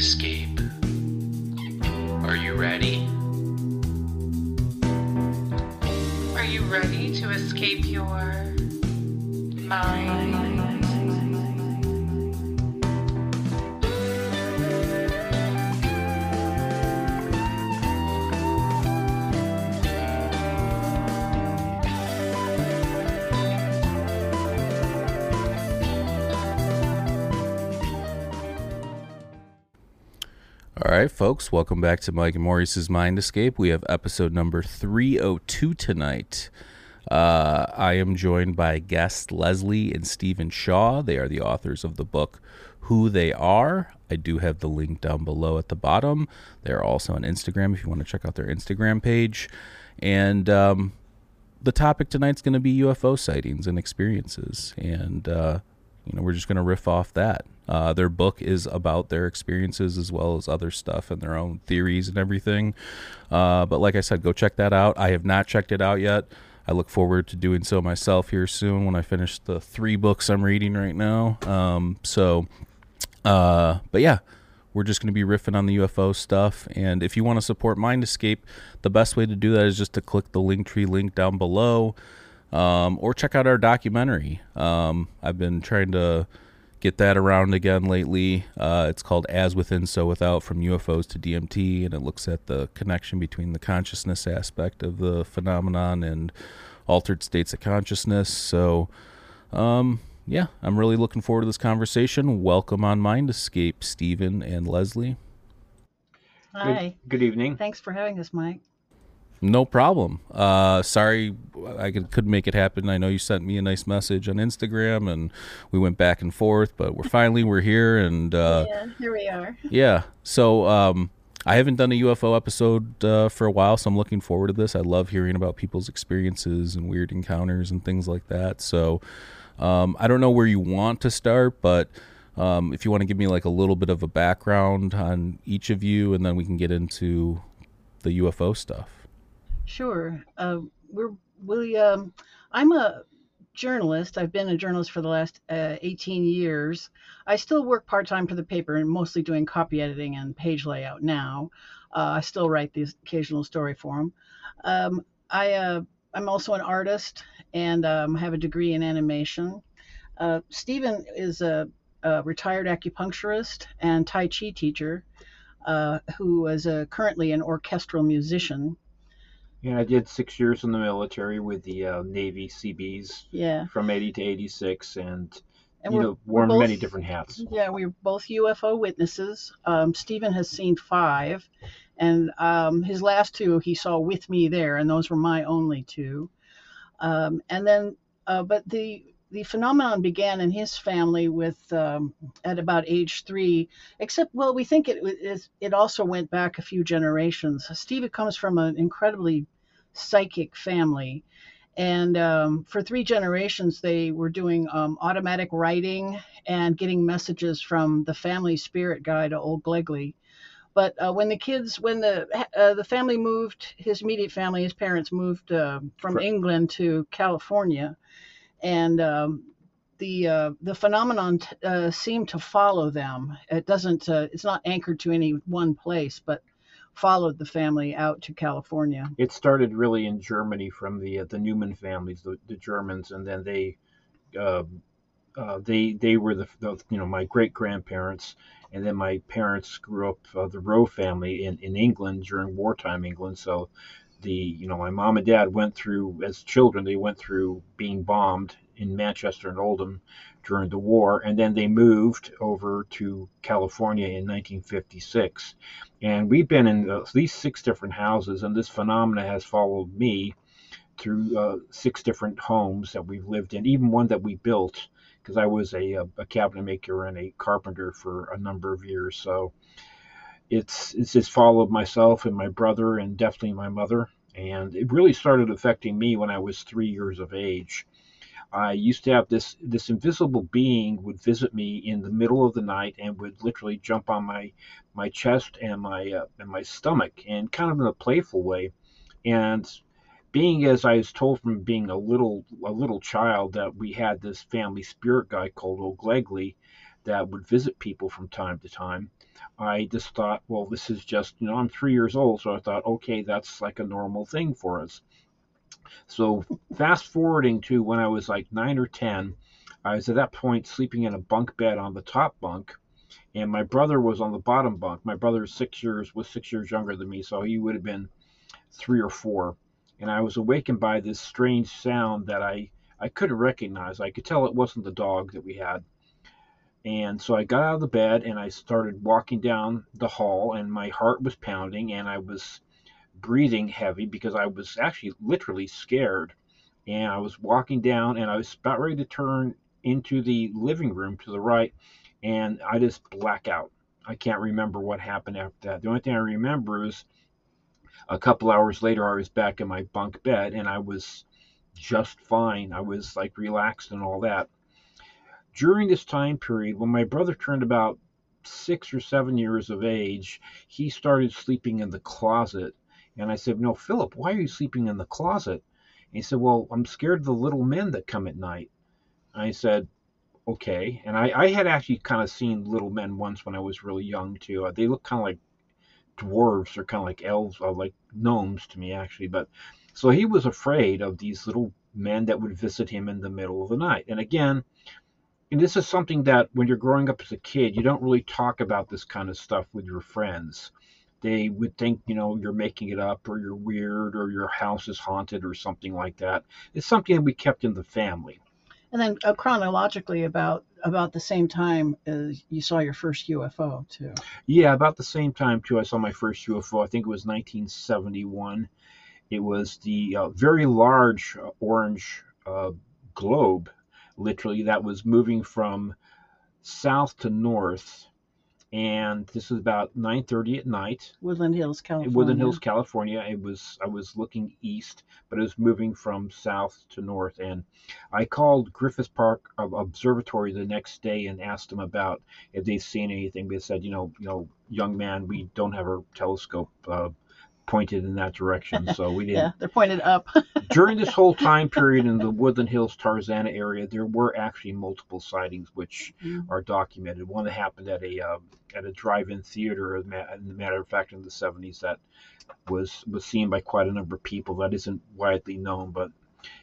Escape. Are you ready? Are you ready to escape your mind? Right, folks, welcome back to Mike and Maurice's Mind Escape. We have episode number 302 tonight. Uh, I am joined by guests Leslie and Stephen Shaw. They are the authors of the book Who They Are. I do have the link down below at the bottom. They're also on Instagram if you want to check out their Instagram page. And um, the topic tonight's going to be UFO sightings and experiences. And, uh, you know, we're just going to riff off that. Uh, their book is about their experiences as well as other stuff and their own theories and everything. Uh, but like I said, go check that out. I have not checked it out yet. I look forward to doing so myself here soon when I finish the three books I'm reading right now. Um, so, uh, but yeah, we're just going to be riffing on the UFO stuff. And if you want to support Mind Escape, the best way to do that is just to click the Linktree link down below um, or check out our documentary. Um, I've been trying to get that around again lately. Uh, it's called As Within, So Without From UFOs to DMT, and it looks at the connection between the consciousness aspect of the phenomenon and altered states of consciousness. So, um, yeah, I'm really looking forward to this conversation. Welcome on Mind Escape, Stephen and Leslie. Hi. Good, good evening. Thanks for having us, Mike. No problem. Uh, sorry, I could, couldn't make it happen. I know you sent me a nice message on Instagram, and we went back and forth. But we're finally we're here, and uh, yeah, here we are. yeah. So um, I haven't done a UFO episode uh, for a while, so I'm looking forward to this. I love hearing about people's experiences and weird encounters and things like that. So um, I don't know where you want to start, but um, if you want to give me like a little bit of a background on each of you, and then we can get into the UFO stuff. Sure. Uh, we're we. Um, I'm a journalist. I've been a journalist for the last uh, 18 years. I still work part time for the paper and mostly doing copy editing and page layout now. Uh, I still write the occasional story for them. Um, I uh, I'm also an artist and um, have a degree in animation. Uh, Stephen is a, a retired acupuncturist and Tai Chi teacher uh, who is a, currently an orchestral musician. Yeah, I did six years in the military with the uh, Navy Seabees. Yeah. from 80 to 86 and, And you know, worn we're both- many different hats. Yeah, we're both UFO witnesses. Um, Stephen has seen five, and um, his last two he saw with me there, and those were my only two. Um, and then, uh, but the the phenomenon began in his family with um, at about age three. Except, well, we think it it, it also went back a few generations. Stephen comes from an incredibly psychic family. And um, for three generations, they were doing um, automatic writing and getting messages from the family spirit guide, to Old Glegley. But uh, when the kids, when the uh, the family moved, his immediate family, his parents moved uh, from England to California, and um, the uh, the phenomenon t- uh, seemed to follow them. It doesn't. Uh, it's not anchored to any one place, but followed the family out to California. It started really in Germany from the uh, the Newman families, the, the Germans, and then they uh, uh, they they were the, the you know my great grandparents, and then my parents grew up uh, the Rowe family in, in England during wartime England. So the you know my mom and dad went through as children they went through being bombed in Manchester and Oldham during the war, and then they moved over to California in 1956. And we've been in at least six different houses, and this phenomena has followed me through uh, six different homes that we've lived in, even one that we built because I was a, a cabinet maker and a carpenter for a number of years. So it's it's just followed myself and my brother and definitely my mother. And it really started affecting me when I was three years of age. I used to have this this invisible being would visit me in the middle of the night and would literally jump on my my chest and my uh, and my stomach and kind of in a playful way. And being as I was told from being a little a little child that we had this family spirit guy called Old Glegley that would visit people from time to time. I just thought, well, this is just, you know, I'm three years old, so I thought, okay, that's like a normal thing for us. So fast forwarding to when I was like nine or 10, I was at that point sleeping in a bunk bed on the top bunk, and my brother was on the bottom bunk. My brother is six years was six years younger than me, so he would have been three or four. And I was awakened by this strange sound that I I couldn't recognize. I could tell it wasn't the dog that we had. And so I got out of the bed and I started walking down the hall, and my heart was pounding, and I was breathing heavy because I was actually literally scared. And I was walking down, and I was about ready to turn into the living room to the right, and I just black out. I can't remember what happened after that. The only thing I remember is a couple hours later, I was back in my bunk bed, and I was just fine. I was like relaxed and all that. During this time period, when my brother turned about six or seven years of age, he started sleeping in the closet and I said, No, Philip, why are you sleeping in the closet? And he said, Well, I'm scared of the little men that come at night. And I said, Okay. And I, I had actually kind of seen little men once when I was really young, too. They look kind of like dwarves or kind of like elves, or uh, like gnomes to me, actually. But so he was afraid of these little men that would visit him in the middle of the night. And again, and this is something that when you're growing up as a kid, you don't really talk about this kind of stuff with your friends. They would think you know you're making it up or you're weird or your house is haunted or something like that. It's something that we kept in the family. And then uh, chronologically about about the same time as you saw your first ufo too. Yeah about the same time too i saw my first ufo i think it was 1971 it was the uh, very large uh, orange uh, globe literally that was moving from south to north and this was about 9:30 at night. Woodland Hills, California. Woodland Hills, California. It was I was looking east, but it was moving from south to north. And I called Griffith Park Observatory the next day and asked them about if they'd seen anything. They said, you know, you know, young man, we don't have a telescope. Uh, pointed in that direction, so we didn't. yeah, they're pointed up. During this whole time period in the Woodland Hills, Tarzana area, there were actually multiple sightings which mm. are documented. One that happened at a uh, at a drive-in theater, as a matter of fact, in the 70s, that was was seen by quite a number of people. That isn't widely known, but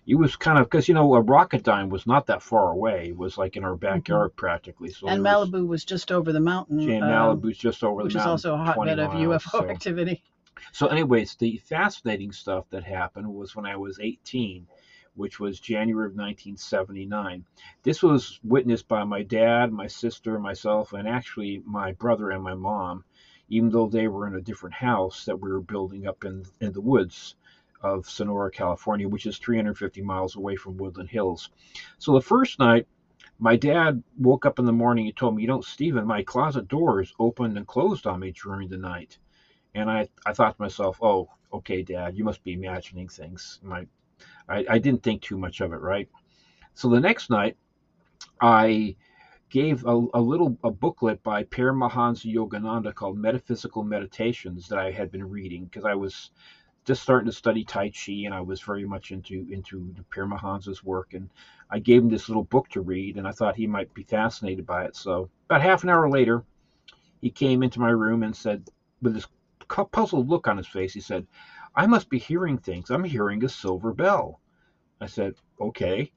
it was kind of because you know a Rocketdyne was not that far away. It was like in our mm-hmm. backyard mm-hmm. practically. So and Malibu was, was, just over the mountain. And um, Malibu's just over the mountain, which is also a hotbed of UFO so. activity. So, anyways, the fascinating stuff that happened was when I was 18, which was January of 1979. This was witnessed by my dad, my sister, myself, and actually my brother and my mom, even though they were in a different house that we were building up in, in the woods of Sonora, California, which is 350 miles away from Woodland Hills. So the first night, my dad woke up in the morning and told me, You know, Stephen, my closet doors opened and closed on me during the night. And I, I thought to myself, oh, okay, Dad, you must be imagining things. My, I, I didn't think too much of it, right? So the next night, I gave a, a little a booklet by Paramahansa Yogananda called Metaphysical Meditations that I had been reading because I was just starting to study Tai Chi and I was very much into into Paramahansa's work and I gave him this little book to read and I thought he might be fascinated by it. So about half an hour later, he came into my room and said with this puzzled look on his face. He said, I must be hearing things. I'm hearing a silver bell. I said, Okay.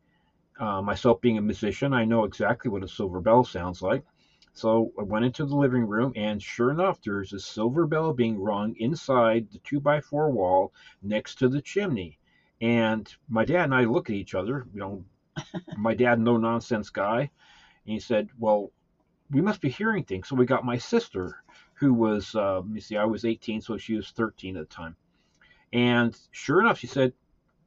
Uh, myself being a musician, I know exactly what a silver bell sounds like. So I went into the living room, and sure enough, there's a silver bell being rung inside the two by four wall next to the chimney. And my dad and I look at each other, you know, my dad, no nonsense guy. And he said, Well, we must be hearing things. So we got my sister, who was, uh, let me see, I was 18, so she was 13 at the time. And sure enough, she said,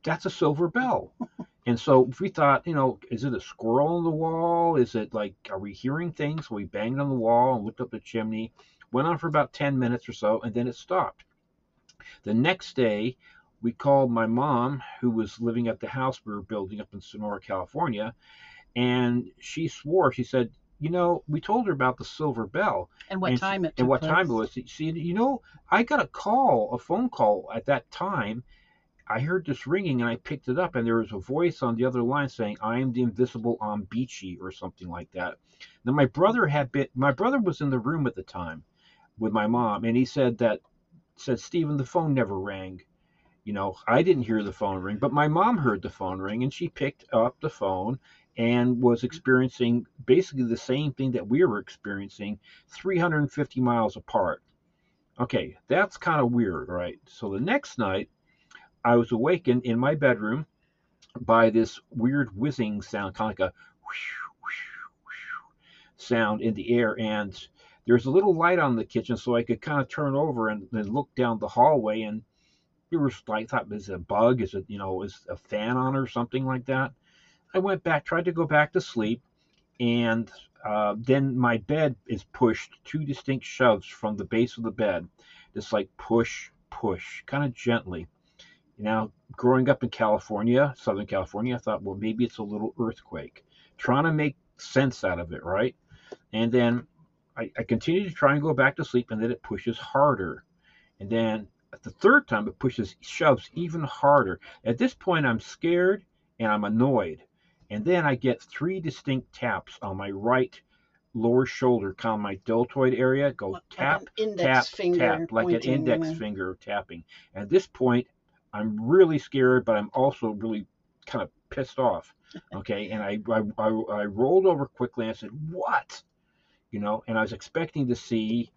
That's a silver bell. And so we thought, you know, is it a squirrel on the wall? Is it like, are we hearing things? So we banged on the wall and looked up the chimney. Went on for about 10 minutes or so, and then it stopped. The next day, we called my mom, who was living at the house we were building up in Sonora, California, and she swore, she said, you know, we told her about the silver bell. And what and time she, it and what time it was. She, you know, I got a call, a phone call at that time. I heard this ringing and I picked it up, and there was a voice on the other line saying, "I am the invisible on Beachy" or something like that. Now my brother had been, my brother was in the room at the time with my mom, and he said that said Stephen, the phone never rang. You know, I didn't hear the phone ring, but my mom heard the phone ring, and she picked up the phone and was experiencing basically the same thing that we were experiencing 350 miles apart. Okay, that's kind of weird, right? So the next night, I was awakened in my bedroom by this weird whizzing sound, kind of like a sound in the air. And there's a little light on the kitchen, so I could kind of turn over and then look down the hallway. And it was like, I thought, is it a bug? Is it, you know, is a fan on or something like that? I went back, tried to go back to sleep, and uh, then my bed is pushed two distinct shoves from the base of the bed, just like push, push, kind of gently. Now, growing up in California, Southern California, I thought, well, maybe it's a little earthquake. Trying to make sense out of it, right? And then I, I continue to try and go back to sleep, and then it pushes harder. And then the third time, it pushes, shoves even harder. At this point, I'm scared and I'm annoyed. And then I get three distinct taps on my right lower shoulder, kind of my deltoid area. Go Like tap, index tap, finger tap, like an index finger tapping. At this point, I'm really scared, but I'm also really kind of pissed off. Okay, and I I, I, I rolled over quickly and I said, "What?" You know, and I was expecting to see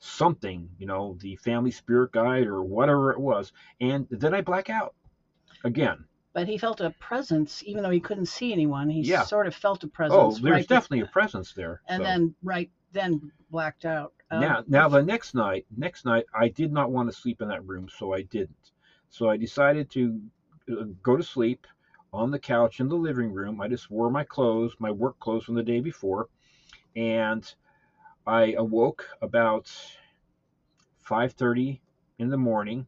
something, you know, the family spirit guide or whatever it was, and then I black out again. But he felt a presence, even though he couldn't see anyone. He Yeah. sort of felt a presence. Oh, there's right definitely a presence there. And so. then right then blacked out. Um, now, now the next night, next night, I did not want to sleep in that room, so I didn't. So I decided to uh, go to sleep on the couch in the living room. I just wore my clothes, my work clothes from the day before, and I awoke about 5:30 in the morning.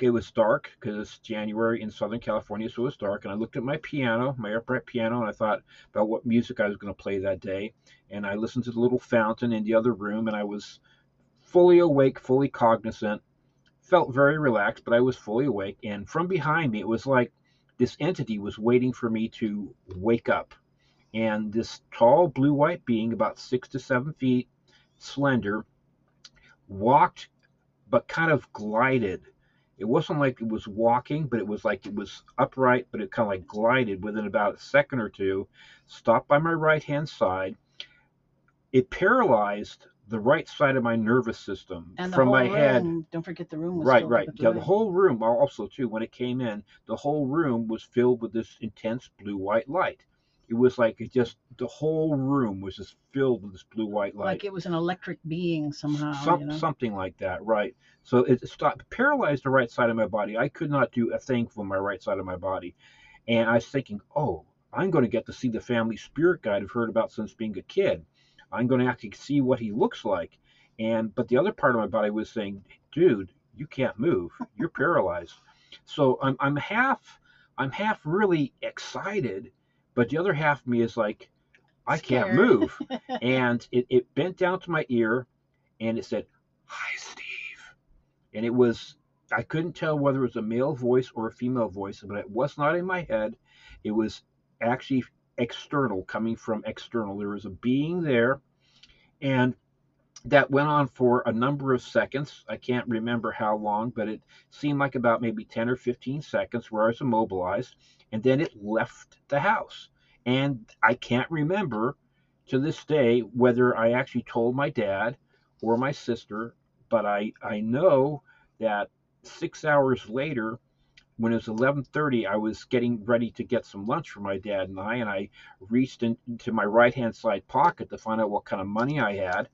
It was dark because it's January in Southern California, so it was dark. And I looked at my piano, my upright piano, and I thought about what music I was going to play that day. And I listened to the little fountain in the other room, and I was fully awake, fully cognizant. Felt very relaxed, but I was fully awake. And from behind me, it was like this entity was waiting for me to wake up. And this tall blue white being, about six to seven feet, slender, walked but kind of glided. It wasn't like it was walking, but it was like it was upright, but it kind of like glided within about a second or two, stopped by my right hand side. It paralyzed the right side of my nervous system and from my head. Don't forget the room was Right, right. Yeah, the whole room also too, when it came in, the whole room was filled with this intense blue white light. It was like it just the whole room was just filled with this blue white light. like it was an electric being somehow. Some, you know? something like that, right? So it stopped, paralyzed the right side of my body. I could not do a thing for my right side of my body, and I was thinking, oh, I'm going to get to see the family spirit guide I've heard about since being a kid. I'm going to actually see what he looks like, and but the other part of my body was saying, dude, you can't move. You're paralyzed. So I'm I'm half I'm half really excited, but the other half of me is like, I can't move. And it, it bent down to my ear and it said hi steve. And it was i couldn't tell whether it was a male voice or a female voice but it was not in my head. It was actually external coming from external. There was a being there. And that went on for a number of seconds. I can't remember how long but it seemed like about maybe 10 or 15 seconds where i was immobilized and then it left the house. And i can't remember to this day whether I actually told my dad or my sister, but I, I know that six hours later, when it was 11:30, I was getting ready to get some lunch for my dad and I, and I reached into my right-hand side pocket to find out what kind of money I had,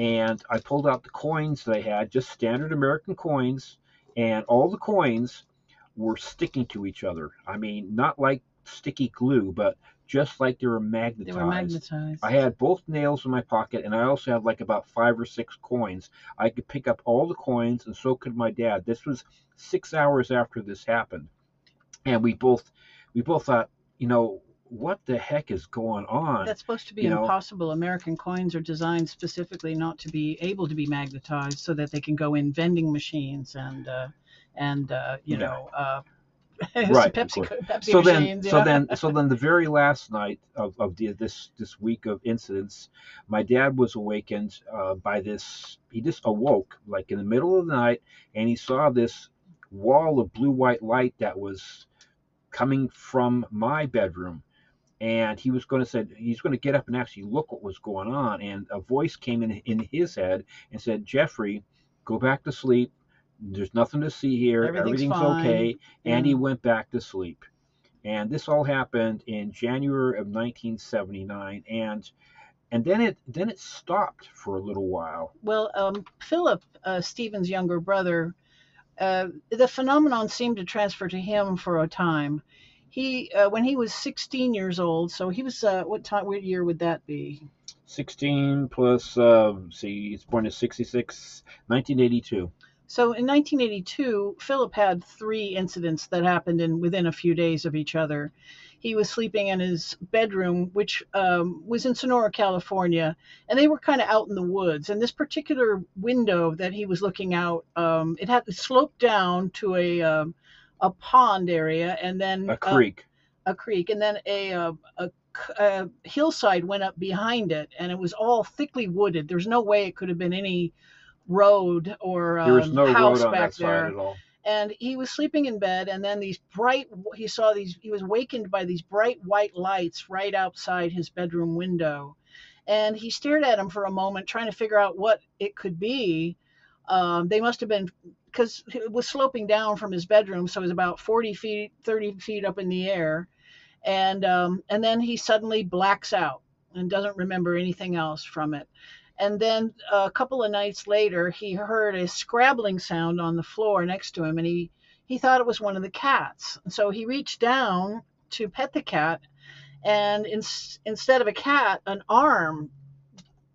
and I pulled out the coins they had, just standard American coins, and all the coins were sticking to each other. I mean, not like sticky glue, but just like they were magnetized. They were magnetized. I had both nails in my pocket, and I also had like about five or six coins. I could pick up all the coins, and so could my dad. This was six hours after this happened, and we both we both thought, you know, what the heck is going on? That's supposed to be you know- impossible. American coins are designed specifically not to be able to be magnetized, so that they can go in vending machines and uh, and uh, you Yeah. know uh, Right, Pepsi, co- Pepsi so then machines. you so know? then so then the very last night of, of the, this this week of incidents my dad was awakened uh, by this he just awoke like in the middle of the night and he saw this wall of blue white light that was coming from my bedroom and he was going to say he's going to get up and actually look what was going on. And a voice came in in his head and said jeffrey go back to sleep. There's nothing to see here. Everything's everything's fine." okay. And he went back to sleep. And this all happened in January of 1979 and and then it then it stopped for a little while. Well, um, Philip, uh, Stephen's younger brother, uh, the phenomenon seemed to transfer to him for a time. He, uh, when he was 16 years old, so he was, uh, what time, what year would that be? 16 plus uh see it's born in 66 1982 So in 1982, Philip had three incidents that happened in within a few days of each other. He was sleeping in his bedroom, which um, was in Sonora, California, and they were kind of out in the woods. And this particular window that he was looking out, um, it had it sloped down to a um, a pond area, and then a creek a creek, and then a, a, a hillside went up behind it, and it was all thickly wooded. There's no way it could have been any road or there was um, no house road back there. side at all And he was sleeping in bed, and then these bright, he saw these, he was wakened by these bright white lights right outside his bedroom window. And he stared at them for a moment, trying to figure out what it could be. Um, they must have been, because it was sloping down from his bedroom, so it was about 40 feet, 30 feet up in the air. And, um, and then he suddenly blacks out and doesn't remember anything else from it. And then a couple of nights later, he heard a scrabbling sound on the floor next to him, and he, he thought it was one of the cats. So he reached down to pet the cat, and in, instead of a cat, an arm,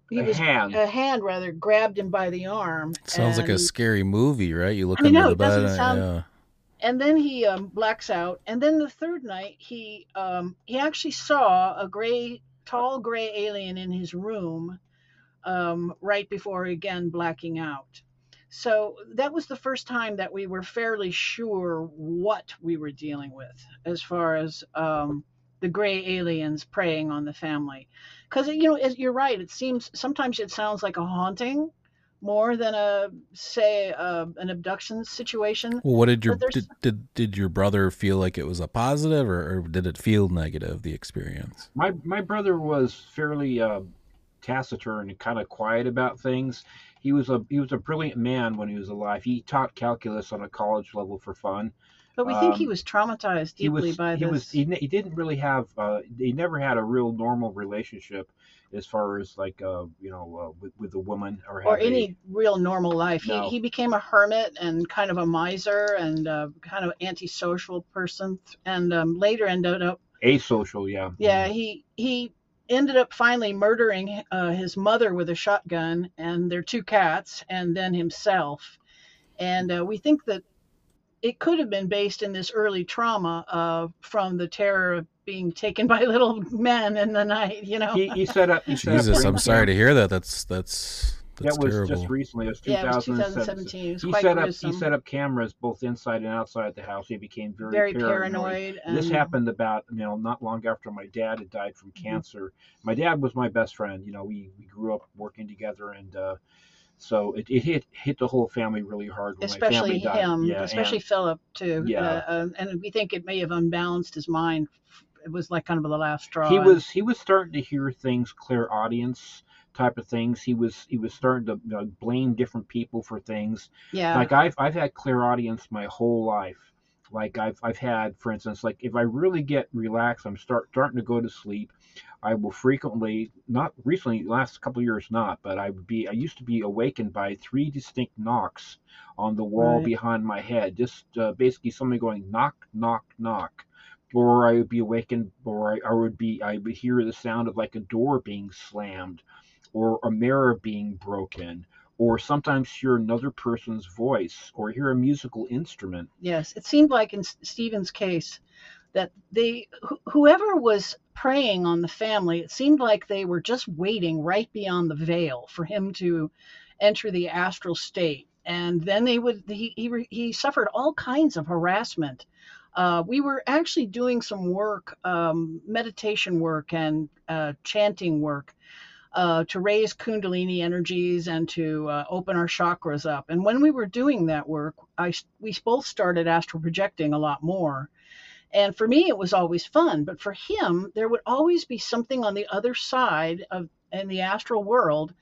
he a was hand a hand rather grabbed him by the arm. Sounds like a scary movie, right? You look I under know, the it doesn't bed. uh, sound- yeah. and then he um, blacks out. And then the third night, he um, he actually saw a gray, tall gray alien in his room um, right before again blacking out. So that was the first time that we were fairly sure what we were dealing with as far as um, the gray aliens preying on the family. Because you know, as you're right. It seems sometimes it sounds like a haunting more than a say uh, an abduction situation. Well, what did your did, did did your brother feel like it was a positive, or, or did it feel negative? The experience. my my brother was fairly uh, taciturn and kind of quiet about things. He was a he was a brilliant man when he was alive. He taught calculus on a college level for fun. But we think he Um, was traumatized He deeply was by he this. was he, he didn't really have uh, he never had a real normal relationship as far as like uh, you know uh, with with a woman or or have a- any real normal life. No. He, he became a hermit and kind of a miser and uh, kind of antisocial person, and um, later ended up asocial. Yeah. yeah he he ended up finally murdering uh, his mother with a shotgun and their two cats and then himself, and uh, we think that it could have been based in this early trauma uh, from the terror of being taken by little men in the night. You know. He, he set up. He set up I'm sorry to hear that. That's that's that's That was terrible. just recently. It was Yeah, it was 2017. 2017. It was he quite set up. gruesome. He set up cameras both inside and outside the house. He became very, very paranoid. paranoid. and, This happened about you know not long after my dad had died from Mm-hmm. cancer. My dad was my best friend. You know, we, we grew up working together, and uh, so it, it hit hit the whole family really hard especially him, Yeah, especially and Philip too. Yeah. Uh, uh, and we think it may have unbalanced his mind. It was like kind of the last straw. he was he was starting to hear things, clairaudience type of things. He was he was starting to you know, blame different people for things. yeah. Like I've I've had clairaudience my whole life. like I've I've had, for instance, like if I really get relaxed, I'm start starting to go to sleep. I will frequently, not recently, last couple of years, not, but I would be. I used to be awakened by three distinct knocks on the wall Right. behind my head, just uh, basically somebody going knock, knock, knock. Or I would be awakened, or I, I would be, I would hear the sound of like a door being slammed, or a mirror being broken, or sometimes hear another person's voice, or hear a musical instrument. Yes, it seemed like in Stephen's case that they wh- whoever was preying on the family, it seemed like they were just waiting right beyond the veil for him to enter the astral state, and then they would he he, he suffered all kinds of harassment. Uh, we were actually doing some work, um, meditation work and uh, chanting work uh, to raise Kundalini energies and to uh, open our chakras up. And when we were doing that work, I we both started astral projecting a lot more. And for me, it was always fun, but for him, there would always be something on the other side of in the astral world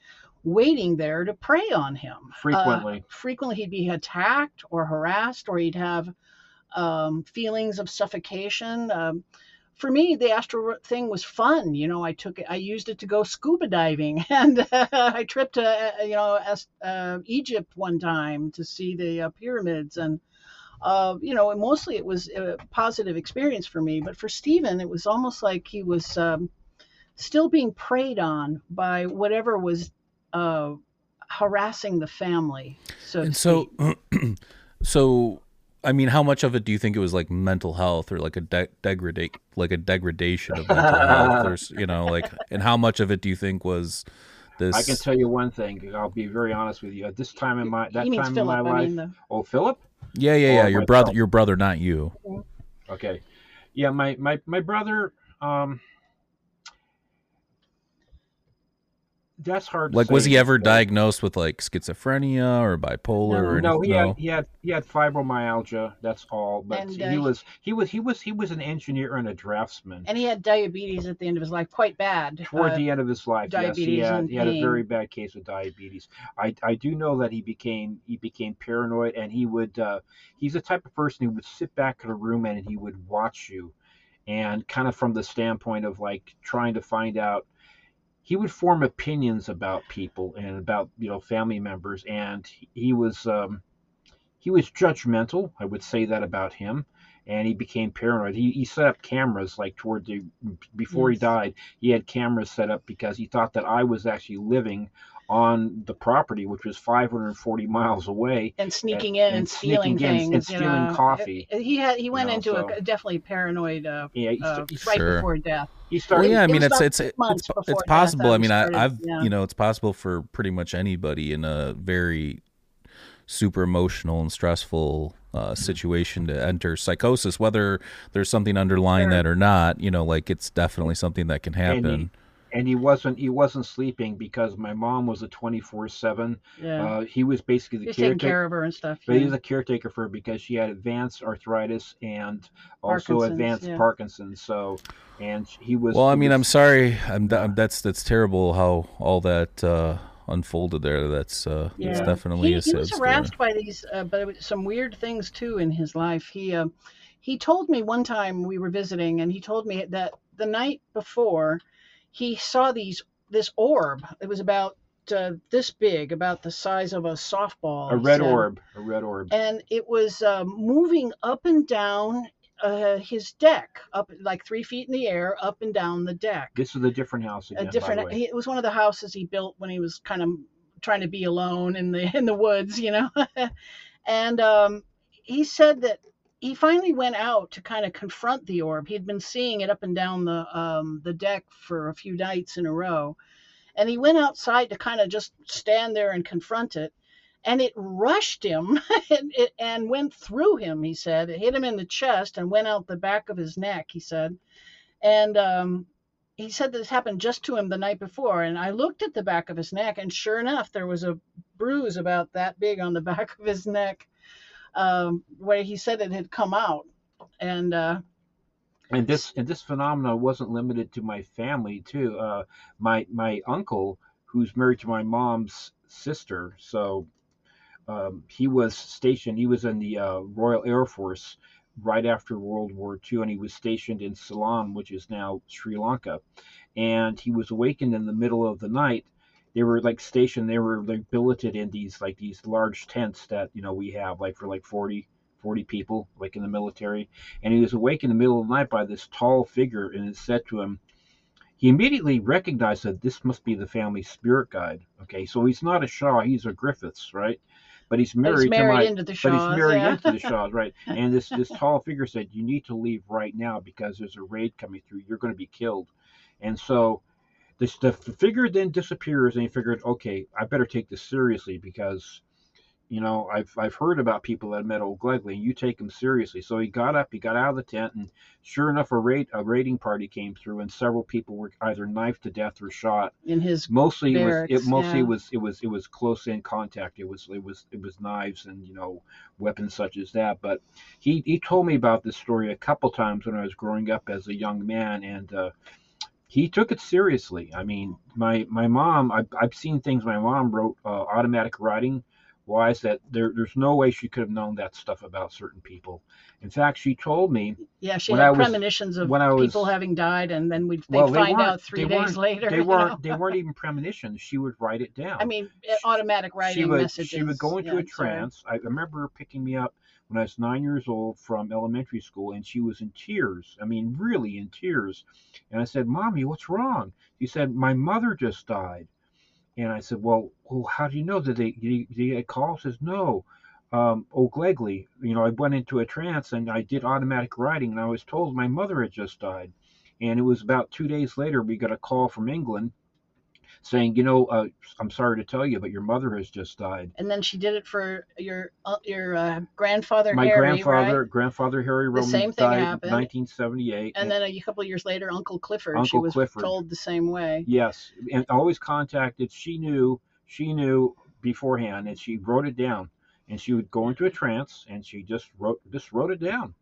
waiting there to prey on him. Frequently. Uh, frequently, he'd be attacked or harassed, or he'd have um, feelings of suffocation. Um, for me, the astral thing was fun. You know, I took it, I used it to go scuba diving, and I tripped to, uh, you know, as, uh, Egypt one time to see the uh, pyramids, and uh, you know, and mostly it was a positive experience for me. But for Stephen, it was almost like he was um, still being preyed on by whatever was uh, harassing the family. So, And so, so I mean, how much of it do you think it was like mental health or like a de- degradate, like a degradation of mental health, or s- you know, like, and how much of it do you think was this? I can tell you one thing. I'll be very honest with you. At this time in my that time Philip. in my I life, mean, the, oh Philip. Yeah, yeah, yeah. Your brother, your brother, not you. Okay, yeah, my my my brother. Um, that's hard. To Like, was he ever diagnosed with like schizophrenia or bipolar or No, anything? he had he had he had fibromyalgia. That's all. But And, he uh, was he was he was he was an engineer and a draftsman. and he had diabetes at the end of his life, quite bad. Toward Uh, the end of his life, yes, he diabetes had and he had a very bad case of diabetes. I, I do know that he became he became paranoid, and he would uh, he's the type of person who would sit back in a room and he would watch you, and kind of from the standpoint of like trying to find out. He would form opinions about people and about you know family members, and he, was um, he was judgmental. I would say that about him, and he became paranoid. He, he set up cameras like toward the before he died. He had cameras set up because he thought that I was actually living on the property, which was 540 miles away. and sneaking and- in and, and stealing sneaking in things, and you stealing know. coffee, He had he went know, into so- a definitely paranoid uh, Yeah, he, uh, he, right Sure. before death. he Well, yeah, I mean, was it's about it's it's it's, possible. I mean, I, started, I've yeah. you know, it's possible for pretty much anybody in a very super emotional and stressful uh, situation to enter psychosis, whether there's something underlying Sure. that or not. You know, like it's definitely something that can And happen. And he wasn't he wasn't sleeping because my mom was a 24 seven. Yeah, Uh, he was basically the just taking caretaker. care of her and stuff. But he was a caretaker for her because she had advanced arthritis and also Parkinson's, advanced yeah. Parkinson's. So, and he was. Well, I mean, was- I'm sorry. I'm, I'm that's that's terrible how all that uh, unfolded there. That's uh, it's Yeah. definitely he, a he sad was story. harassed by these, uh, but it was some weird things too in his life. He uh, he told me one time we were visiting, and he told me that the night before he saw these this orb. It was about uh, this big, about the size of a softball. a red orb, a red orb. and it was um, moving up and down uh, his deck, up like three feet in the air, up and down the deck This is a different house again. a different By the way. he, it was one of the houses he built when he was kind of trying to be alone in the in the woods you know and um, he said that he finally went out to kind of confront the orb. He'd been seeing it up and down the um, the deck for a few nights in a row. And he went outside to kind of just stand there and confront it. And it rushed him and, it, and went through him he said. It hit him in the chest and went out the back of his neck he said. And um, he said this happened just to him the night before. And i looked at the back of his neck and sure enough there was a bruise about that big on the back of his neck um, where he said it had come out and uh, and this and this phenomenon wasn't limited to my family too. Uh, my my uncle, who's married to my mom's sister, so um, he was stationed. He was in the uh, Royal Air Force right after World War II, and he was stationed in Ceylon, which is now Sri Lanka. And he was awakened in the middle of the night. They were like stationed. They were like billeted in these like these large tents that you know we have like for like 40, 40 people like in the military. And he was awake in the middle of the night by this tall figure, and it said to him, he immediately recognized that this must be the family spirit guide. Okay, so he's not a Shaw, he's a Griffiths, right? But he's married, he's married to my, into the but he's married yeah. into the Shaws, right? And this this tall figure said, "You need to leave right now because there's a raid coming through. You're going to be killed." And so, this the figure then disappears, and he figured, "Okay, I better take this seriously because." You know, I've I've heard about people that met old Glegley, and you take them seriously. So he got up, he got out of the tent, and sure enough, a raid a raiding party came through, and several people were either knifed to death or shot in his mostly it was it mostly yeah. was it was it was close in contact it was it was it was knives and you know weapons such as that but he he told me about this story a couple times when i was growing up as a young man and uh he took it seriously. I mean my my mom i've, I've seen things my mom wrote uh, automatic writing wise that there, there's no way she could have known that stuff about certain people. In fact she told me yeah she had I was- premonitions of when I was- people having died and then we'd well they find out three days later they weren't. know? they weren't even premonitions. She would write it down. I mean uh, automatic writing she would, messages She would go into yeah, a sorry. trance. I remember her picking me up when I was nine years old from elementary school, and she was in tears. I mean, really in tears. And I said, "Mommy, what's wrong?" She said, "My mother just died." And I said, "Well, well how do you know? Did they did you get a call?" She says, "No." Um, O'Glegley, you know, I went into a trance and I did automatic writing, and I was told my mother had just died. And it was about two days later we got a call from England saying, you know, uh, I'm sorry to tell you, but your mother has just died. and then she did it for your uh, your uh, grandfather My Harry, grandfather, right? grandfather Harry Roman same thing died happened. in 1978. and then a couple of years later uncle clifford she Uncle was Clifford. told the same way yes, and always contacted. She knew, she knew beforehand, and she wrote it down. And she would go into a trance, and she just wrote, just wrote it down.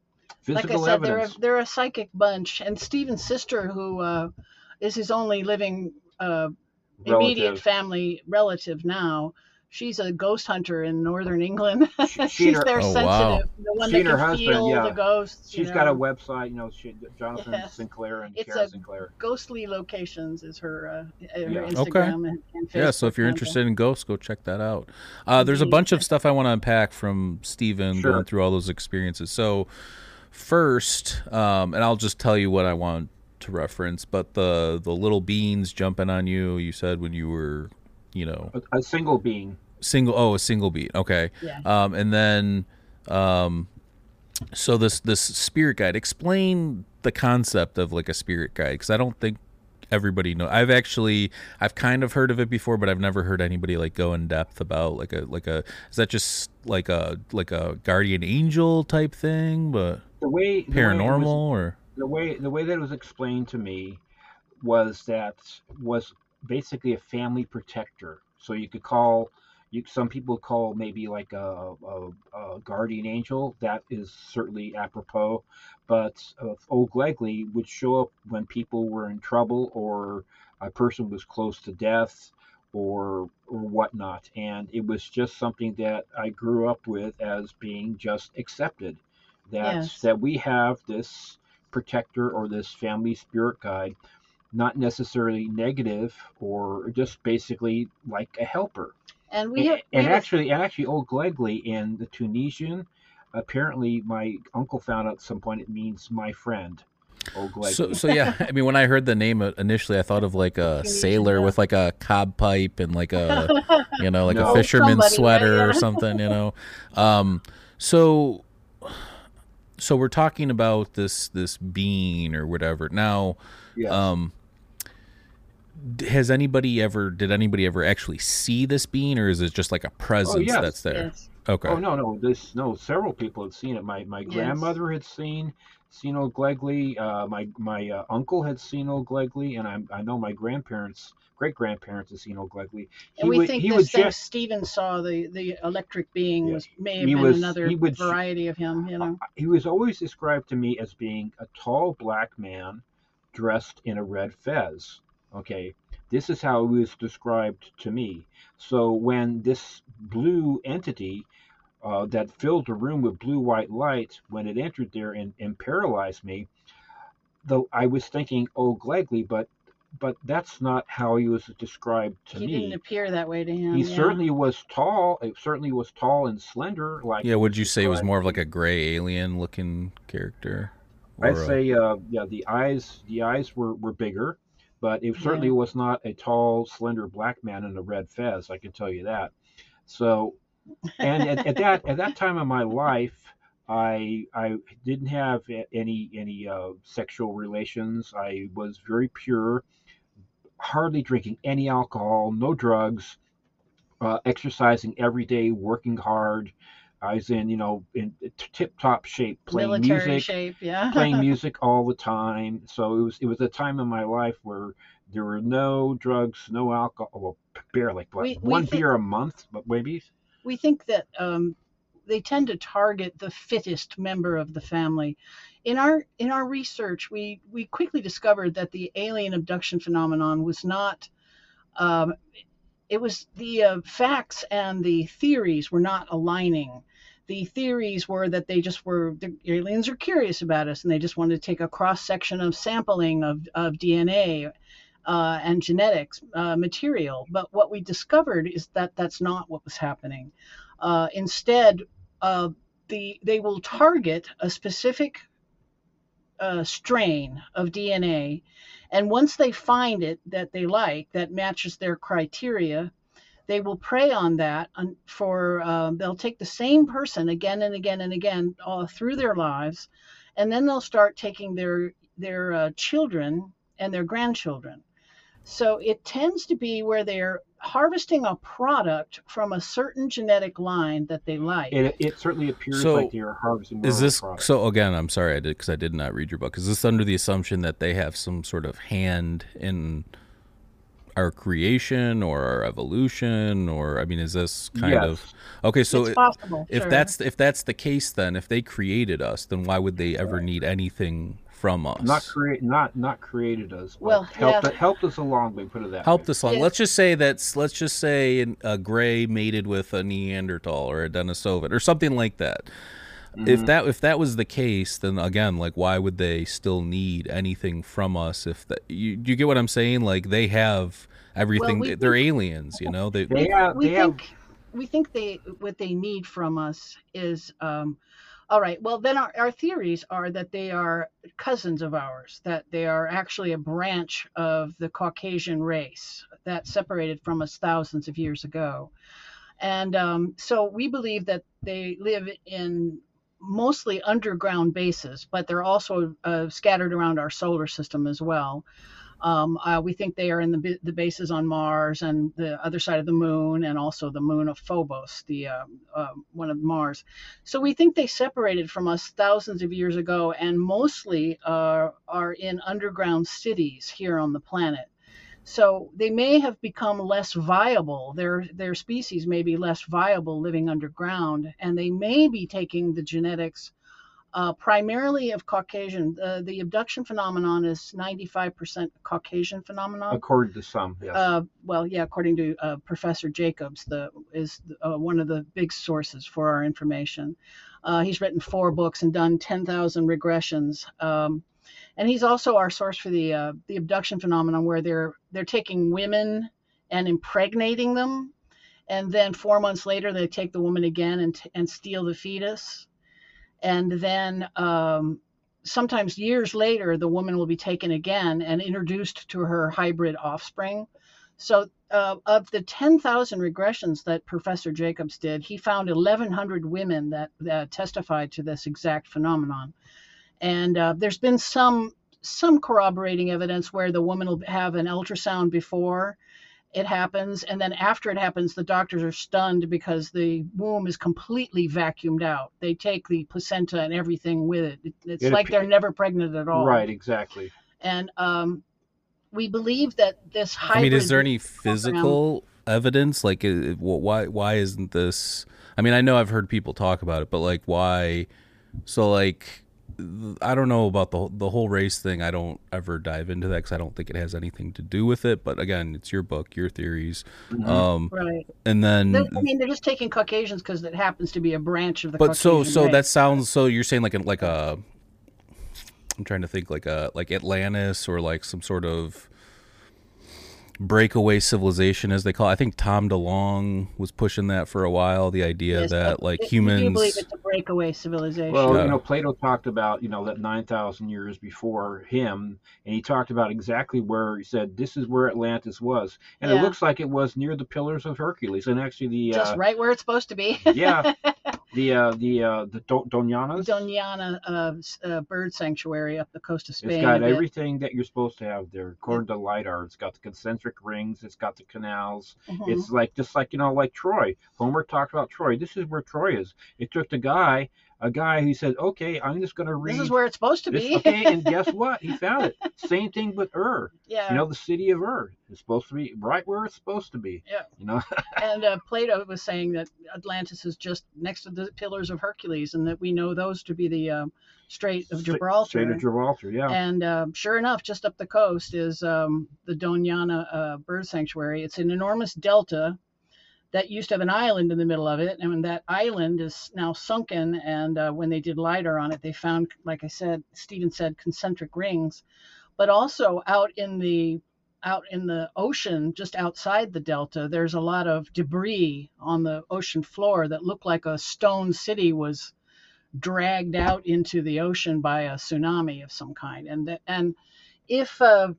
like Physical I said, they're a, evidence. they're a psychic bunch. And Stephen's sister, who uh, is his only living uh, immediate family relative now, she's a ghost hunter in northern England. She- she she's and her- their Oh, sensitive, wow. the one She that and her can husband, feel yeah. the ghosts. you She's got a website, you know, she, Jonathan Yes. Sinclair and It's Kara a- Sinclair. Ghostly locations is her, uh, her Yeah. Instagram and, and Facebook. Yeah, so if you're interested in ghosts, go check that out. Uh, there's a bunch of stuff I want to unpack from Stephen Sure. going through all those experiences. So, first, um, and I'll just tell you what I want to reference, but the the little beans jumping on you, you said when you were, you know, A, a single bean. single. Oh, a single bean. Okay. Yeah. Um, and then, um, so this this spirit guide. Explain the concept of like a spirit guide because I don't think everybody know. I've actually I've kind of heard of it before, but I've never heard anybody like go in depth about like a like a. Is that just like a like a guardian angel type thing, but The way the way was- paranormal or the way the way that it was explained to me was that was basically a family protector. So you could call you some people call maybe like a, a, a guardian angel. That is certainly apropos. But uh, Old Glegley would show up when people were in trouble or a person was close to death or or whatnot. And it was just something that I grew up with as being just accepted. That Yes. that we have this protector or this family spirit guide, not necessarily negative or just basically like a helper. And we And, have, we and have a- actually, and actually, Old Glegley in the Tunisian, apparently, my uncle found out at some point it means my friend. Old Glegley. so so yeah. I mean, when I heard the name uh, initially, I thought of like a sailor with like a cob pipe and like a you know like No. a fisherman's sweater right, or something. You know. Um. So. So we're talking about this this bean or whatever. Now, Yes. um, has anybody ever? Did anybody ever actually see this bean, or is it just like a presence Oh, yes, that's there? yes. Okay. Oh no, no, this no. Several people had seen it. My my Yes. grandmother had seen seen Old Glegley. Uh, my my uh, uncle had seen Old Glegley, and I I know my grandparents, great grandparents, had seen Old Glegley. And we would- think he this just Stephen saw the the electric being Yeah. was may have He been was- another he would- variety of him. You know. he was always described to me as being a tall black man dressed in a red fez. Okay, this is how he was described to me. So when this blue entity uh, that filled the room with blue white light when it entered there and, and paralyzed me. Though I was thinking, oh, Glegley, but but that's not how he was described to he me. He didn't appear that way to him. he yeah. certainly was tall. It certainly was tall and slender. Like Yeah, would you say it was more of like a gray alien looking character? I'd a- say, uh, yeah, the eyes the eyes were, were bigger, but it certainly Yeah. was not a tall, slender black man in a red fez. I can tell you that. So, and at, at that at that time of my life, I I didn't have any any uh, sexual relations. I was very pure, hardly drinking any alcohol, no drugs, uh, exercising every day, working hard. I was in you know in tip top shape, playing military music shape. Yeah. playing music all the time. So it was it was a time in my life where there were no drugs, no alcohol, well, barely what, We- we one think- beer a month, but maybe. We think that um, they tend to target the fittest member of the family. In our in our research, we we quickly discovered that the alien abduction phenomenon was not. Um, it was the uh, facts and the theories were not aligning. The theories were that they just were the aliens are curious about us and they just wanted to take a cross section of sampling of, of DNA uh, and genetics uh, material. But what we discovered is that that's not what was happening. Uh, instead, uh, the they will target a specific uh, strain of DNA, and once they find it that they like that matches their criteria, they will prey on that for um, they'll take the same person again and again and again all through their lives, and then they'll start taking their their uh, children and their grandchildren. So it tends to be where they're harvesting a product from a certain genetic line that they like. It, it certainly appears So, like they are harvesting. Is this product. so? Again, I'm sorry I did because I did not read your book. Is this under the assumption that they have some sort of hand in our creation or our evolution, or I mean, is this kind Yes. of okay? So it's it- possible. if sure. that's if that's the case, then if they created us, then why would they ever need anything from us? Not create, not not created us. but Well, helped yeah. helped us along. We put it that helped way. us along. Yeah. Let's just say that's let's just say a gray mated with a Neanderthal or a Denisovan or something like that. Mm-hmm. If that if that was the case, then again, like why would they still need anything from us? If that you, you get what I'm saying? Like they have everything. we they're think- aliens, you know. They, They have, we they have think we think they what they need from us is um, all right. Well, then our, our theories are that they are cousins of ours, that they are actually a branch of the Caucasian race that separated from us thousands of years ago, and um, so we believe that they live in mostly underground bases, but they're also uh, scattered around our solar system as well. Um, uh, we think they are in the, the bases on Mars and the other side of the moon, and also the moon of Phobos, the uh, uh, one of Mars. So we think they separated from us thousands of years ago, and mostly uh, are in underground cities here on the planet. So they may have become less viable. Their their species may be less viable living underground, and they may be taking the genetics uh, primarily of Caucasian. Uh, the abduction phenomenon is 95% Caucasian phenomenon. according to some. Yes. Uh, well, yeah, according to uh, Professor Jacobs, the is uh, one of the big sources for our information. Uh, he's written four books and done 10,000 regressions. Um, and he's also our source for the uh, the abduction phenomenon, where they're they're taking women and impregnating them, and then four months later they take the woman again and t- and steal the fetus, and then um, sometimes years later the woman will be taken again and introduced to her hybrid offspring. So uh, of the 10,000 regressions that Professor Jacobs did, he found 1,100 women that, that testified to this exact phenomenon. And uh, there's been some some corroborating evidence where the woman will have an ultrasound before it happens, and then after it happens, the doctors are stunned because the womb is completely vacuumed out. They take the placenta and everything with it. It- It's It like appear- they're never pregnant at all. right. Exactly. And um, we believe that this hybrid. I mean, is there any physical evidence? Like, uh, why why isn't this? I mean, I know I've heard people talk about it, but like, why? So, like, I don't know about the the whole race thing. I don't ever dive into that because I don't think it has anything to do with it. But again, it's your book, your theories. Mhm. Um, Right. and then, They're- I mean, they're just taking Caucasians because it happens to be a branch of the. but so Caucasian so race. that sounds so. You're saying like a, like a. I'm trying to think like a like Atlantis or like some sort of breakaway civilization as they call it. I think Tom DeLonge was pushing that for a while. The idea Yes, that like it- Do you humans. Believe it's a breakaway civilization? Well, Yeah. you know, Plato talked about, you know, that 9,000 years before him, and he talked about exactly where he said, this is where Atlantis was. And it looks like it was near the Pillars of Hercules. And actually, the, just uh, right where it's supposed to be. yeah, the, uh, the, uh, the Don- Donianas, Doñana uh, uh, bird sanctuary up the coast of Spain. it's got everything that you're supposed to have there, according to LIDAR. It's got the concentric rings, it's got the canals. Mhm. It's like, just like, you know, like Troy. Homer talked about Troy. This is where Troy is. It took the guy, a guy who said, okay, I'm just going to read. This is where it's supposed to be. okay, and guess what? He found it. Same thing with Ur. yeah. You know, the city of Ur is supposed to be right where it's supposed to be. Yeah. You know, and uh, Plato was saying that Atlantis is just next to the Pillars of Hercules, and that we know those to be the um, Strait of Gibraltar. Strait of Gibraltar. Yeah. And um, sure enough, just up the coast is um, the Doñana uh, Bird Sanctuary. It's an enormous delta that used to have an island in the middle of it, and that island is now sunken. And uh, when they did lidar on it, they found, like I said, Stephen said, concentric rings, but also out in the out in the ocean, just outside the delta, there's a lot of debris on the ocean floor that looked like a stone city was dragged out into the ocean by a tsunami of some kind. And and if uh,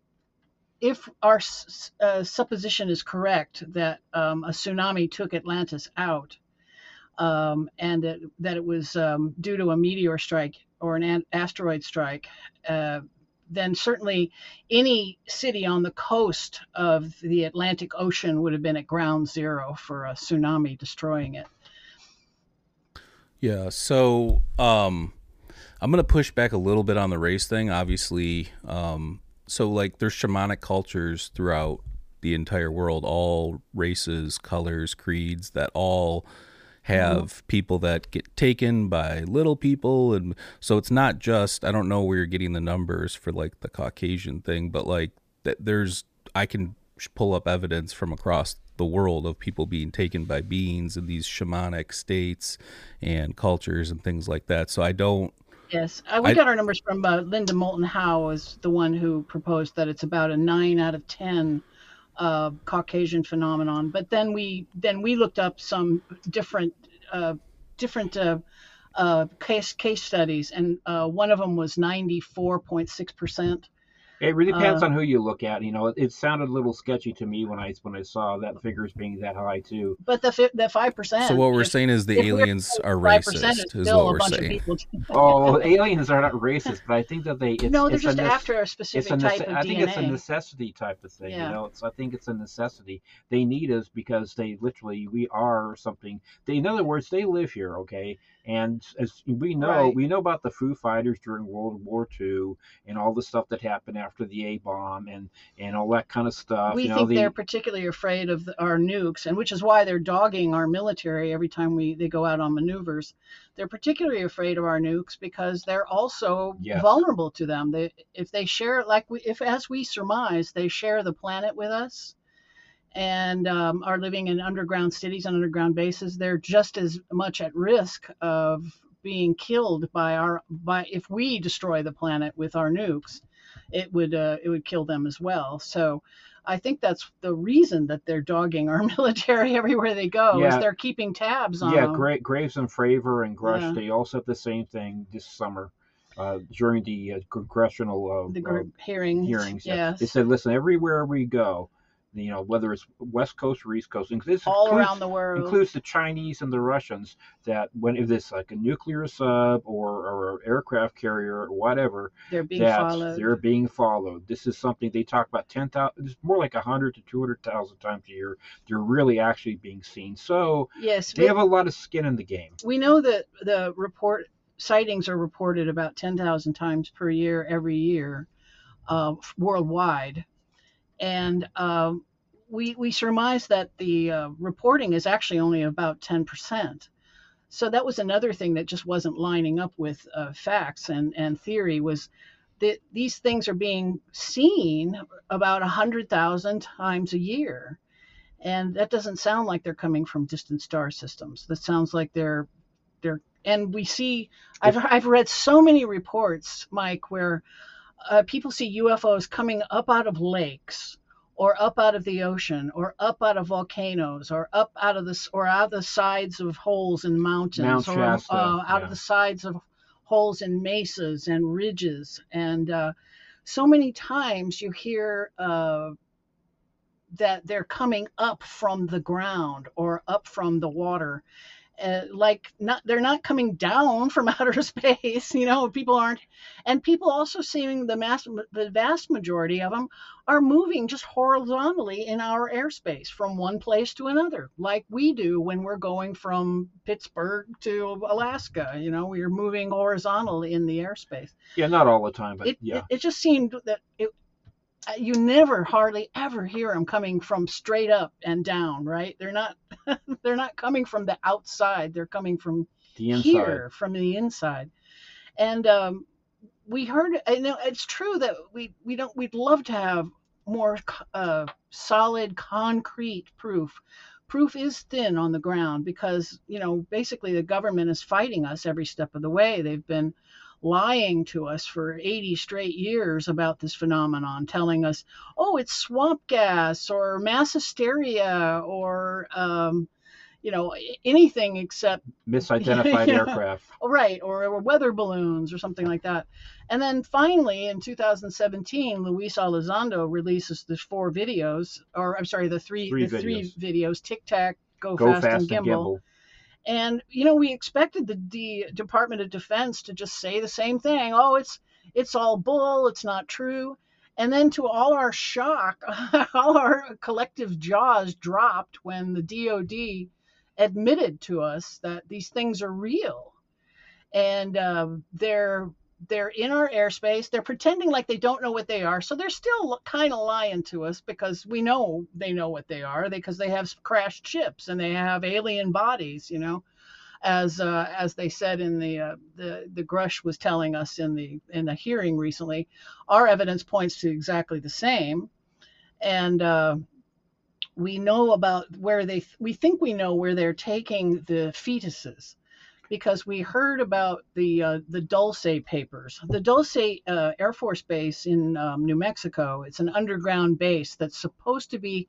if our uh, supposition is correct that um, a tsunami took Atlantis out, um, and that, that it was um, due to a meteor strike or an, an asteroid strike, uh, then certainly any city on the coast of the Atlantic Ocean would have been at ground zero for a tsunami destroying it. Yeah, so um I'm going to push back a little bit on the race thing. Obviously, um so like there's shamanic cultures throughout the entire world, all races, colors, creeds that all have mm-hmm. people that get taken by little people and so it's not just I don't know where you're getting the numbers for like the Caucasian thing, but like that there's I can pull up evidence from across the world of people being taken by beings in these shamanic states and cultures and things like that. So I don't Yes, uh, we I- got our numbers from uh, Linda Moulton Howe, is the one who proposed that it's about a nine out of ten uh, Caucasian phenomenon. But then we then we looked up some different uh, different uh, uh, case case studies, and uh, one of them was ninety four point six percent. It really depends Uh, on who you look at. You know, it, it sounded a little sketchy to me when I when I saw that figures being that high too. But the fi- the five percent. So what we're saying is the aliens are racist, is what we're saying. Oh, aliens are not racist, but I think that they. It's, no, they're it's just a nec- after a It's specific a type nece- of I think DNA. it's a necessity type of thing. Yeah. You know, it's, I think it's a necessity. They need us because they literally we are something. They, in other words, they live here, okay. And as we know, Right. we know about the Foo Fighters during World War II and all the stuff that happened after the A bomb and and all that kind of stuff. we you know, think the, they're particularly afraid of the, our nukes, and which is why they're dogging our military every time we they go out on maneuvers. They're particularly afraid of our nukes because they're also Yes. vulnerable to them. They, if they share, like we, if as we surmise, they share the planet with us, and um, are living in underground cities and underground bases, they're just as much at risk of being killed by our by if we destroy the planet with our nukes it would uh, it would kill them as well. So I think that's the reason that they're dogging our military everywhere they go Yeah. is they're keeping tabs on yeah, them. Gra- Graves and Fravor and Grusch, Yeah. they all said the same thing this summer uh, during the uh, congressional uh, the uh, hearings. hearings. yeah. Yes. They said, listen, everywhere we go, you know, whether it's West Coast or East Coast, and this all includes, around the world. includes the Chinese and the Russians, that when if it's like a nuclear sub or, or aircraft carrier or whatever, they're being that followed. they're being followed. This is something they talk about 10,000, it's more like 100 to 200,000 times a year. They're really actually being seen. So yes, they we, have a lot of skin in the game. we know that the report sightings are reported about 10,000 times per year every year uh, worldwide. And um, we, we surmise that the uh, reporting is actually only about 10%. so that was another thing that just wasn't lining up with uh, facts and, and theory was that these things are being seen about 100,000 times a year. And that doesn't sound like they're coming from distant star systems. That sounds like they're they're and we see I've I've read so many reports, Mike, where uh, people see UFOs coming up out of lakes or up out of the ocean or up out of volcanoes or up out of the or out of the sides of holes in mountains Mount or Shasta, uh, out yeah. of the sides of holes in mesas and ridges and uh, so many times you hear uh, that they're coming up from the ground or up from the water uh, like not they're not coming down from outer space you know people aren't and people also seeing the mass the vast majority of them are moving just horizontally in our airspace from one place to another like we do when we're going from pittsburgh to alaska you know we're moving horizontally in the airspace Yeah, not all the time, but it, yeah. it, it just seemed that it you never hardly ever hear them coming from straight up and down right? They're not they're not coming from the outside. They're coming from the inside. here from the inside. And um, we heard i know it's true that we we don't we'd love to have more uh, solid concrete proof. Proof is thin on the ground because you know basically the government is fighting us every step of the way. They've been lying to us for 80 straight years about this phenomenon telling us oh it's swamp gas or mass hysteria or um, you know anything except Misidentified Yeah. aircraft. Oh, right, or, or weather balloons or something like that. And then finally, in 2017, Luis Elizondo releases the four videos, or I'm sorry, the three, Three the three videos. videos: Tic Tac, Go, Go Fast, and Gimbal. And you know, we expected the, the Department of Defense to just say the same thing. Oh, it's it's all bull. It's not true. And then, to all our shock, all our collective jaws dropped when the DoD admitted to us that these things are real, and um, they're they're in our airspace. They're pretending like they don't know what they are, so they're still kind of lying to us because we know they know what they are because they have crashed ships and they have alien bodies, you know, as uh, as they said in the uh, the the Grusch was telling us in the in the hearing recently. Our evidence points to exactly the same, and. Uh, we know about where they we think we know where they're taking the fetuses because we heard about the uh, the Dulce papers. The Dulce uh, Air Force Base in um, New Mexico. It's an underground base that's supposed to be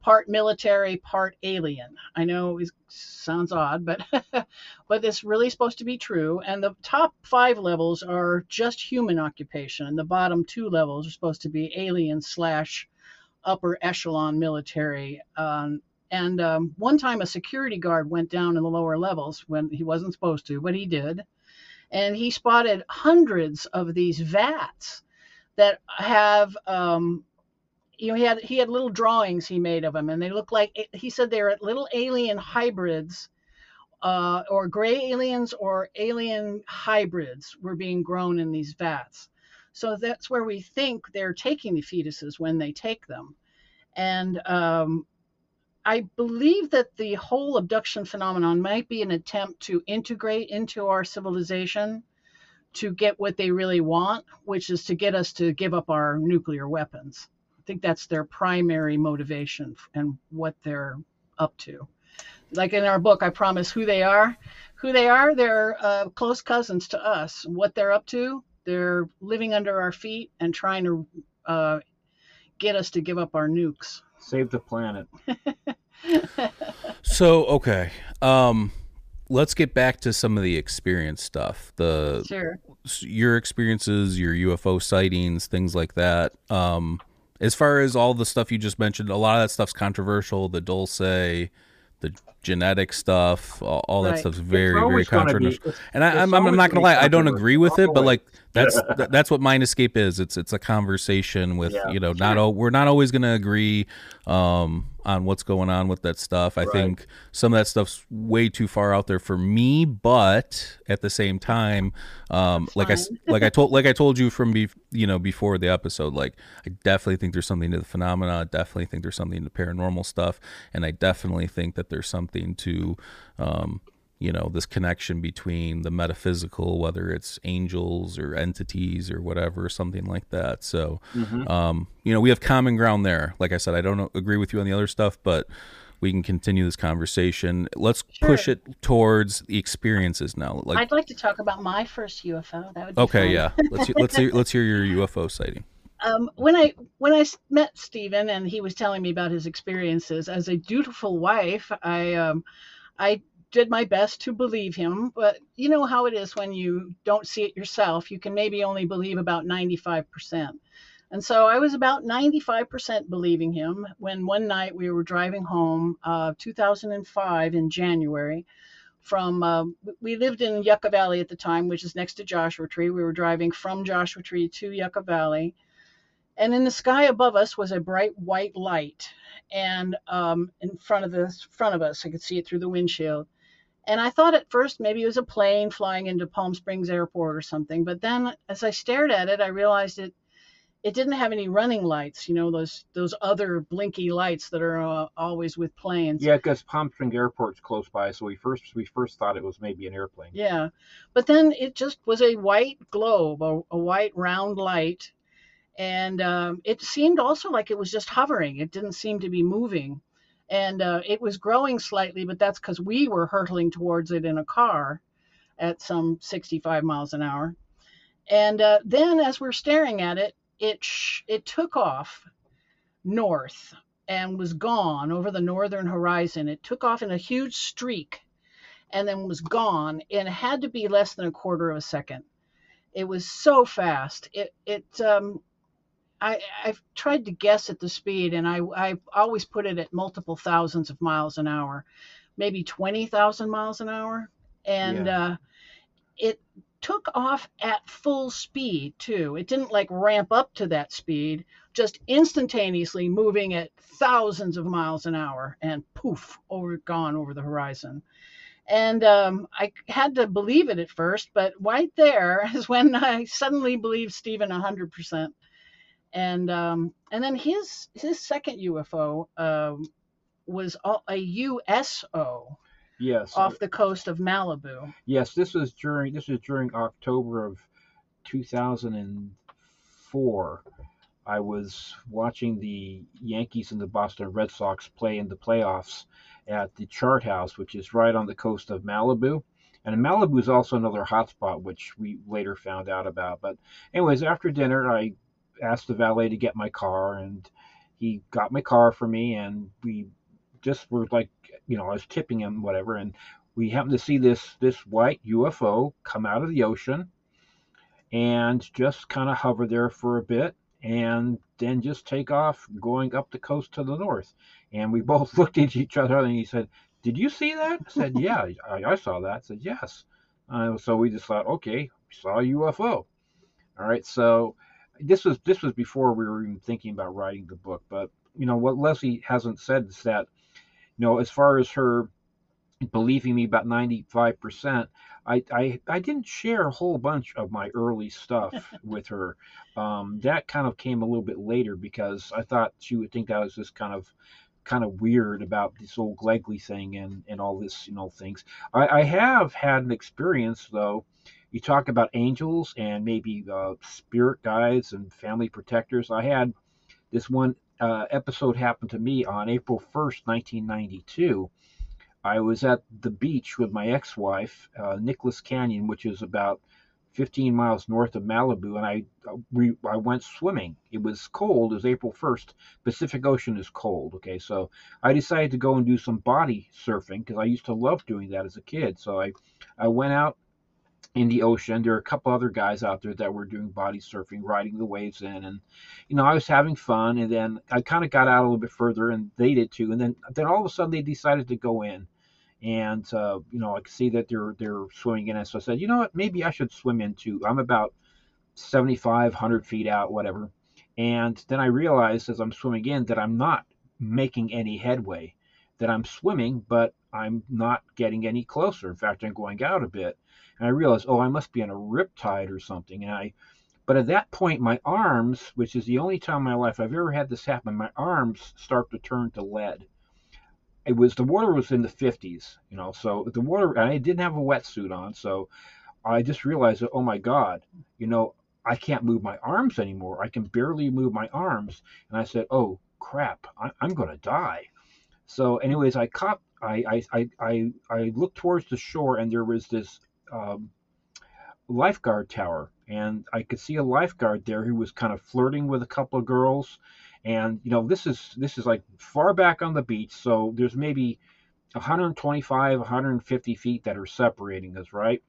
part military, part alien. I know it sounds odd, but but it's really supposed to be true. And the top five levels are just human occupation, and the bottom two levels are supposed to be alien slash upper echelon military. Um, and um, one time a security guard went down in the lower levels when he wasn't supposed to, but he did. And he spotted hundreds of these vats that have, um, you know, he had he had little drawings he made of them, and they look like he said they were little alien hybrids, uh, or gray aliens or alien hybrids were being grown in these vats. So that's where we think they're taking the fetuses when they take them. And um, I believe that the whole abduction phenomenon might be an attempt to integrate into our civilization to get what they really want, which is to get us to give up our nuclear weapons. I think that's their primary motivation and what they're up to. Like in our book, I promise who they are. Who they are, they're uh, close cousins to us. What they're up to, they're living under our feet and trying to uh, get us to give up our nukes. Save the planet. So okay, um, let's get back to some of the experience stuff. The Sure. your experiences, your UFO sightings, things like that. Um, as far as all the stuff you just mentioned, a lot of that stuff's controversial. The Dulce, the genetic stuff, all, all that stuff's very, very be- controversial. it's- and I, it's I'm, I'm not gonna lie, I don't agree with it, but like that's th- that's what Mind Escape is. It's it's a conversation with Yeah. you know not al- we're not always gonna agree um, on what's going on with that stuff. I Right. think some of that stuff's way too far out there for me, but at the same time, um, like I like I told like I told you from be, you know before the episode, like I definitely think there's something to the phenomena. I definitely think there's something to paranormal stuff, and I definitely think that there's something to um, you know this connection between the metaphysical whether it's angels or entities or whatever something like that so Mhm. um you know we have common ground there like i said i don't agree with you on the other stuff but we can continue this conversation let's push it towards the experiences now like I'd like to talk about my first UFO. That would be okay fun. yeah let's let's hear, let's hear your ufo sighting um, when I when I met Stephen and he was telling me about his experiences as a dutiful wife, I um, I did my best to believe him. But you know how it is when you don't see it yourself. You can maybe only believe about ninety five percent. And so I was about 95% believing him when one night we were driving home, uh, 2005 in January, from uh, we lived in Yucca Valley at the time, which is next to Joshua Tree. We were driving from Joshua Tree to Yucca Valley, and in the sky above us was a bright white light, and um, in front of the front of us, I could see it through the windshield. And I thought at first maybe it was a plane flying into Palm Springs Airport or something. But then, as I stared at it, I realized it it didn't have any running lights. You know those those other blinky lights that are uh, always with planes. Yeah, because Palm Springs Airport's close by, so we first we first thought it was maybe an airplane. Yeah, but then it just was a white globe, a, a white round light, and um, it seemed also like it was just hovering. It didn't seem to be moving, and uh, it was growing slightly, but that's because we were hurtling towards it in a car at some 65 miles an hour. And uh, then, as we're staring at it, it sh- it took off north and was gone over the northern horizon. It took off in a huge streak and then was gone it had to be less than a quarter of a second it was so fast it it um i i've tried to guess at the speed and i i always put it at multiple thousands of miles an hour maybe 20,000 miles an hour and Yeah. uh it took off at full speed too it didn't like ramp up to that speed just instantaneously moving at thousands of miles an hour and poof over gone over the horizon and um, I had to believe it at first, but right there is when I suddenly believed Stephen hundred percent. And um, and then his his second UFO um, was a a USO Yes. off the coast of Malibu. Yes, this was during this was during October of 2004. I was watching the Yankees and the Boston Red Sox play in the playoffs at the Chart House, which is right on the coast of Malibu. And Malibu is also another hotspot, which we later found out about. But, anyways, after dinner, I asked the valet to get my car, and he got my car for me, and we just were like, you know, I was tipping him, whatever, and we happened to see this this white UFO come out of the ocean and just kind of hover there for a bit and then just take off going up the coast to the north. And we both looked at each other and he said, Did you see that? I said, Yeah, I, I saw that. I said, Yes. Uh, so we just thought, okay, we saw a UFO. All right, so this was this was before we were even thinking about writing the book. But you know what Leslie hasn't said is that, you know, as far as her believing me about 95%, I, I, I didn't share a whole bunch of my early stuff with her. Um, that kind of came a little bit later because I thought she would think I was just kind of kind of weird about this old Glegley thing and, and all this, you know, things. I, I have had an experience though. You talk about angels and maybe uh, spirit guides and family protectors. I had this one uh, episode happen to me on April 1st, 1992. I was at the beach with my ex-wife, uh, Nicholas Canyon, which is about 15 miles north of Malibu, and I uh, we I went swimming. It was cold. It was April 1st. Pacific Ocean is cold. Okay, so I decided to go and do some body surfing because I used to love doing that as a kid. So I I went out in the ocean. There were a couple other guys out there that were doing body surfing, riding the waves in, and you know I was having fun. And then I kind of got out a little bit further, and they did too. And then then all of a sudden they decided to go in and uh, you know I could see that they're they're swimming in it. So I said, you know what, maybe I should swim in too. I'm about 75, 100 feet out, whatever. And then I realized as I'm swimming in that I'm not making any headway. That I'm swimming, but I'm not getting any closer. In fact, I'm going out a bit. And I realized, oh, I must be in a riptide or something. And I, but at that point, my arms, which is the only time in my life I've ever had this happen, my arms start to turn to lead it was the water was in the 50s, you know. So the water, I didn't have a wetsuit on, so I just realized that oh my god, you know, I can't move my arms anymore. I can barely move my arms, and I said, oh crap, I, I'm gonna die. So, anyways, I caught, I, I, I, I looked towards the shore, and there was this um, lifeguard tower, and I could see a lifeguard there who was kind of flirting with a couple of girls, and you know this is this is like far back on the beach, so there's maybe 125, 150 feet that are separating us, right?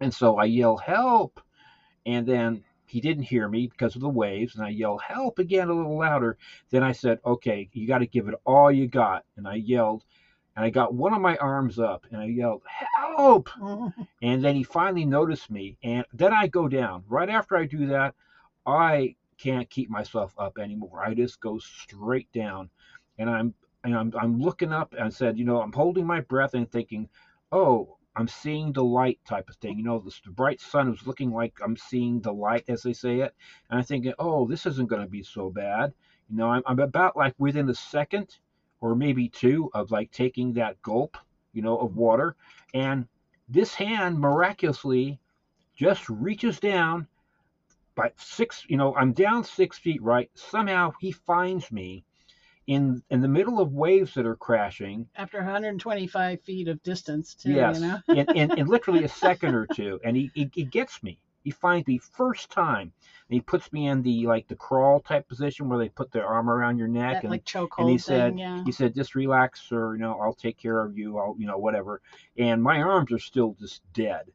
And so I yell help, and then he didn't hear me because of the waves, and I yelled help! again a little louder. Then I said, okay, you got to give it all you got, and I yelled, and I got one of my arms up, and I yelled help, mm-hmm. and then he finally noticed me, and then I go down. Right after I do that, I can't keep myself up anymore. I just go straight down, and I'm and I'm I'm looking up and I said, you know, I'm holding my breath and thinking, oh, I'm seeing the light type of thing. You know, the, the bright sun was looking like I'm seeing the light, as they say it, and I'm thinking, oh, this isn't going to be so bad. You know, I'm, I'm about like within a second or maybe two of like taking that gulp, you know, of water, and this hand miraculously just reaches down by six, you know, I'm down six feet, right? Somehow he finds me in in the middle of waves that are crashing. After 125 feet of distance, too, yes, you know? in, in, in literally a second or two, and he, he he gets me. He finds me first time, and he puts me in the like the crawl type position where they put their arm around your neck, That, and like chokehold and he thing, said yeah. he said just relax or you know I'll take care of you I'll you know whatever and my arms are still just dead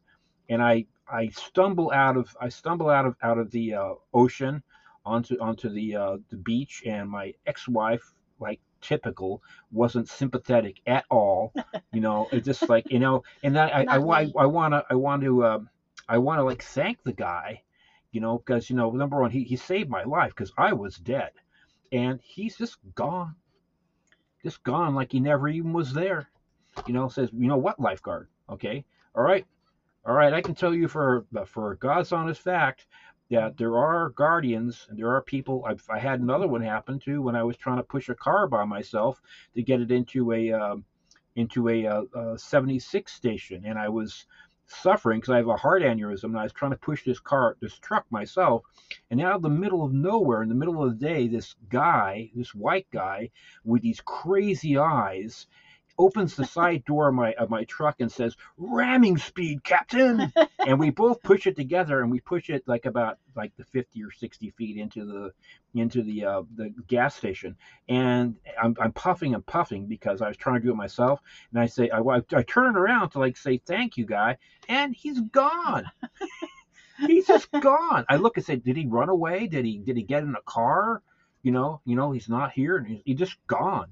and I I stumble out of I stumble out of out of the uh, ocean onto onto the uh, the beach and my ex-wife like typical wasn't sympathetic at all you know it's just like you know and I I, I. I want to I want to um, I want to like thank the guy you know because you know number one he, he saved my life because I was dead and he's just gone just gone like he never even was there. You know, says, you know what, lifeguard? Okay, all right, all right. I can tell you for for God's honest fact that there are guardians and there are people. I've, I had another one happen too when I was trying to push a car by myself to get it into a um, into a, uh uh 76 station, and I was suffering because I have a heart aneurysm, and I was trying to push this car, this truck myself, and out of the middle of nowhere, in the middle of the day, this guy, this white guy with these crazy eyes, opens the side door of my of my truck and says, "Ramming speed, Captain!" and we both push it together, and we push it like about like the 50 or 60 feet into the into the uh, the gas station, and I'm, I'm puffing and puffing because I was trying to do it myself, and I say I, I turn around to like say thank you, guy, and he's gone. he's just gone. I look and say, did he run away? Did he did he get in a car? You know, you know, he's not here, and he's, he's just gone.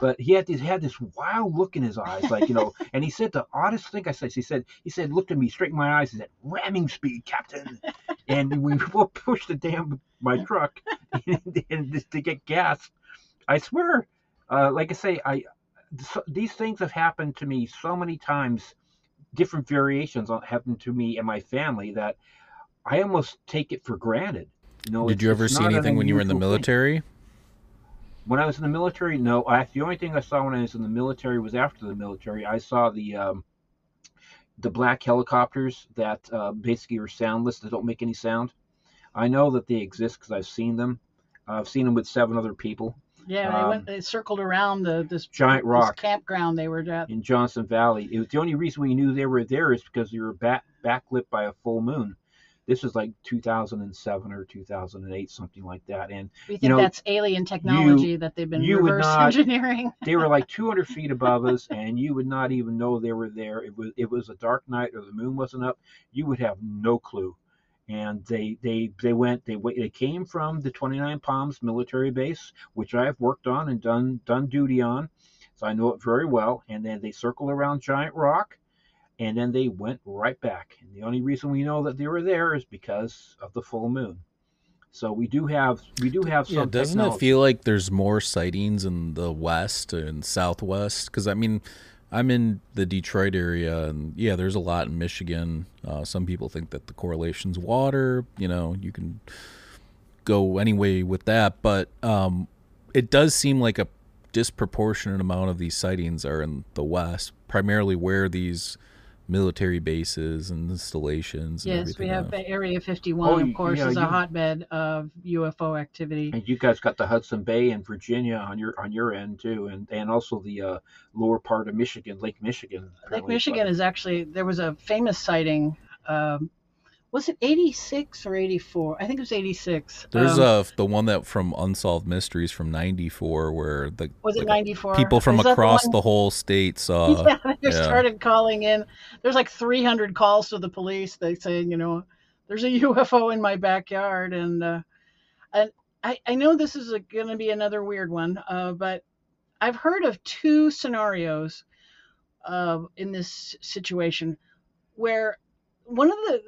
But he had this he had this wild look in his eyes, like you know. and he said the oddest thing I said. He said he said looked at me straight in my eyes. He said, "Ramming speed, Captain." and we pushed the damn my truck and, and to get gas. I swear, uh, like I say, I so, these things have happened to me so many times. Different variations on- happened to me and my family that I almost take it for granted. You know, Did you ever see anything when you were in the military? thing. When I was in the military, no. I, the only thing I saw when I was in the military was after the military. I saw the um, the black helicopters that uh, basically are soundless, that don't make any sound. I know that they exist because I've seen them. I've seen them with seven other people Yeah, they um, went. They circled around the this Giant this rock. campground they were at. in Johnson Valley. It was the only reason we knew they were there is because they were back backlit by a full moon. This was like 2007 or 2008, something like that, and We think you know, that's alien technology that they've been you reverse not- engineering. they were like 200 feet above us, and you would not even know they were there. It was it was a dark night, or the moon wasn't up. You would have no clue. And they they they went they they came from the 29 Palms military base, which I have worked on and done done duty on, so I know it very well. And then they circle around Giant Rock, and then they went right back. And the only reason we know that they were there is because of the full moon. So we do have we do have some. Yeah, doesn't it feel like there's more sightings in the west and southwest? Because I mean, I'm in the Detroit area, and yeah, there's a lot in Michigan. Uh, some people think that the correlation's water. You know, you can go anyway with that, but um, it does seem like a disproportionate amount of these sightings are in the west, primarily where these military bases and installations. And Yes, we have are. Area 51, Oh, of course, yeah, is a hotbed of UFO activity. And you guys got the Hudson Bay in Virginia on your on your end too, and and also the uh, lower part of Michigan, Lake Michigan. Lake apparently, Michigan but- is actually there was a famous sighting. Um, was it 86 or 84? I think it was 86. There's Um, uh the one that from Unsolved Mysteries from '94 where the was it like, 94? people from that the across the whole state saw. yeah, they yeah. started calling in. There's like 300 calls to the police. They saying, you know, there's a UFO in my backyard, and uh, and I I know this is going to be another weird one, uh, but I've heard of two scenarios uh, in this situation where one of the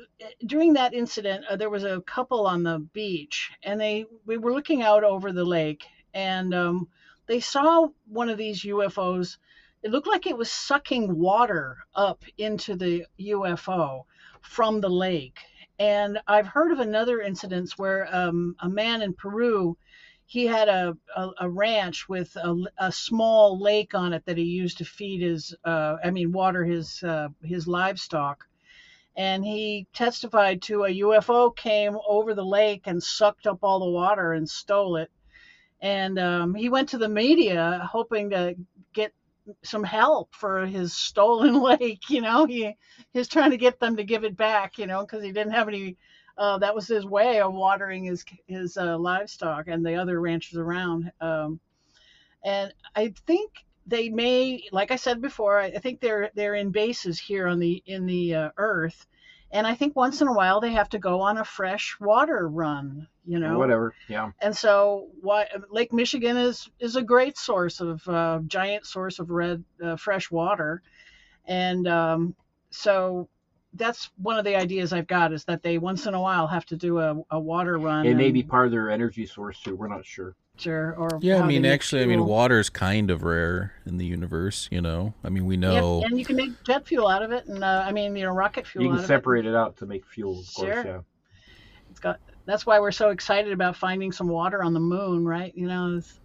during that incident uh, there was a couple on the beach and they we were looking out over the lake and um, they saw one of these UFOs it looked like it was sucking water up into the UFO from the lake. And I've heard of another incidents where um, a man in Peru he had a, a, a ranch with a, a small lake on it that he used to feed his uh, I mean water his uh, his livestock and he testified to a UFO came over the lake and sucked up all the water and stole it. And um, he went to the media hoping to get some help for his stolen lake. You know, he he's trying to get them to give it back. You know, because he didn't have any. Uh, that was his way of watering his his uh, livestock and the other ranchers around. Um, and I think they may, like I said before, I think they're they're in bases here on the in the uh, Earth, and I think once in a while they have to go on a fresh water run. You know, whatever. Yeah. and so why, Lake Michigan is is a great source of uh, giant source of red uh, fresh water, and um, so that's one of the ideas I've got is that they once in a while have to do a, a water run. It may be part of their energy source too. We're not sure. Sure, or Yeah, I mean, make actually, I mean, water is kind of rare in the universe. You know, I mean, we Yeah, know. and you can make jet fuel out of it, and uh, I mean, you know, rocket fuel. You out can of separate it out to make fuel, of course. Sure. Yeah. It. It's got. That's why we're so excited about finding some water on the moon, right? You know, it's,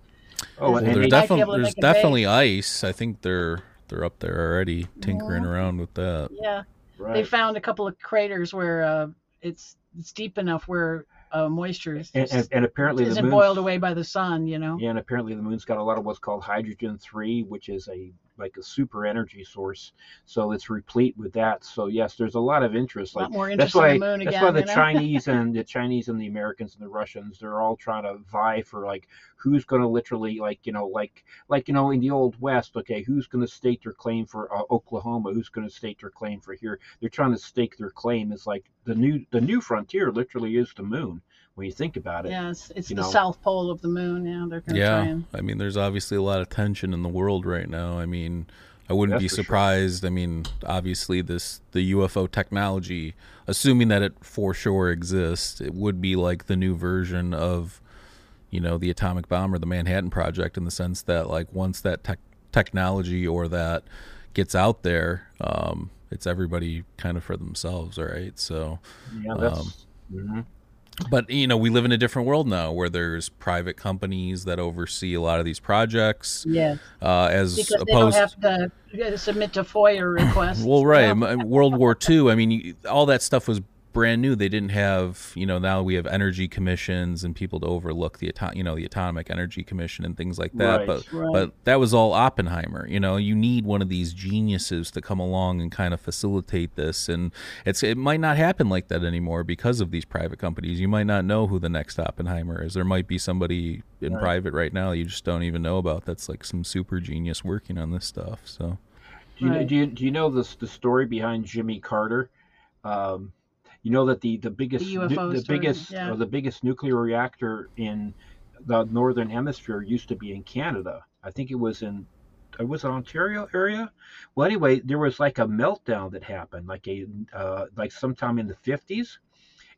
Oh, well, and there's they, might be definitely there's make a base. ice. I think they're they're up there already tinkering around with that. yeah. They found a couple of craters where uh, it's it's deep enough where uh, moisture and, and, and apparently the isn't moon's, boiled away by the sun. You know. Yeah, and apparently the moon's got a lot of what's called hydrogen three, which is a like a super energy source. So it's replete with that. So yes, there's a lot of interest. A lot Like more that's interest in why the moon that's again. why the you know? Chinese and the Chinese and the Americans and the Russians they're all trying to vie for like who's going to literally like you know like like you know in the old west okay who's going to stake their claim for uh, Oklahoma who's going to stake their claim for here they're trying to stake their claim is like the new the new frontier literally is the moon when you think about it. Yeah, it's, it's the know. south pole of the moon. Yeah, they're gonna try Yeah, and I mean, there's obviously a lot of tension in the world right now. I mean, I wouldn't That's be for sure. surprised. I mean, obviously, this the UFO technology, assuming that it for sure exists, it would be like the new version of, you know, the atomic bomb or the Manhattan Project, in the sense that like once that tech technology or that gets out there, um, it's everybody kind of for themselves, all right? So, Yeah, that's. Um, mhm. But you know, we live in a different world now where there's private companies that oversee a lot of these projects, yeah, uh, as because they don't opposed. have to uh, submit to FOIA requests. well, right, you know? m- World War II. I mean, all that stuff was brand new. They didn't have, you know, now we have energy commissions and people to overlook the, ato- you know, the Atomic Energy Commission and things like that. Right. But Right. but that was all Oppenheimer. You know, you need one of these geniuses to come along and kind of facilitate this, and it's it might not happen like that anymore because of these private companies. You might not know who the next Oppenheimer is. There might be somebody in Right. private right now you just don't even know about. That's like some super genius working on this stuff. So Do you, Right. do you do you know the the story behind Jimmy Carter? Um, you know that the the biggest The nu- the story, biggest yeah. uh, the biggest nuclear reactor in the northern hemisphere used to be in Canada. I think it was in was it Ontario area? Well, anyway, there was like a meltdown that happened, like a uh, like sometime in the fifties,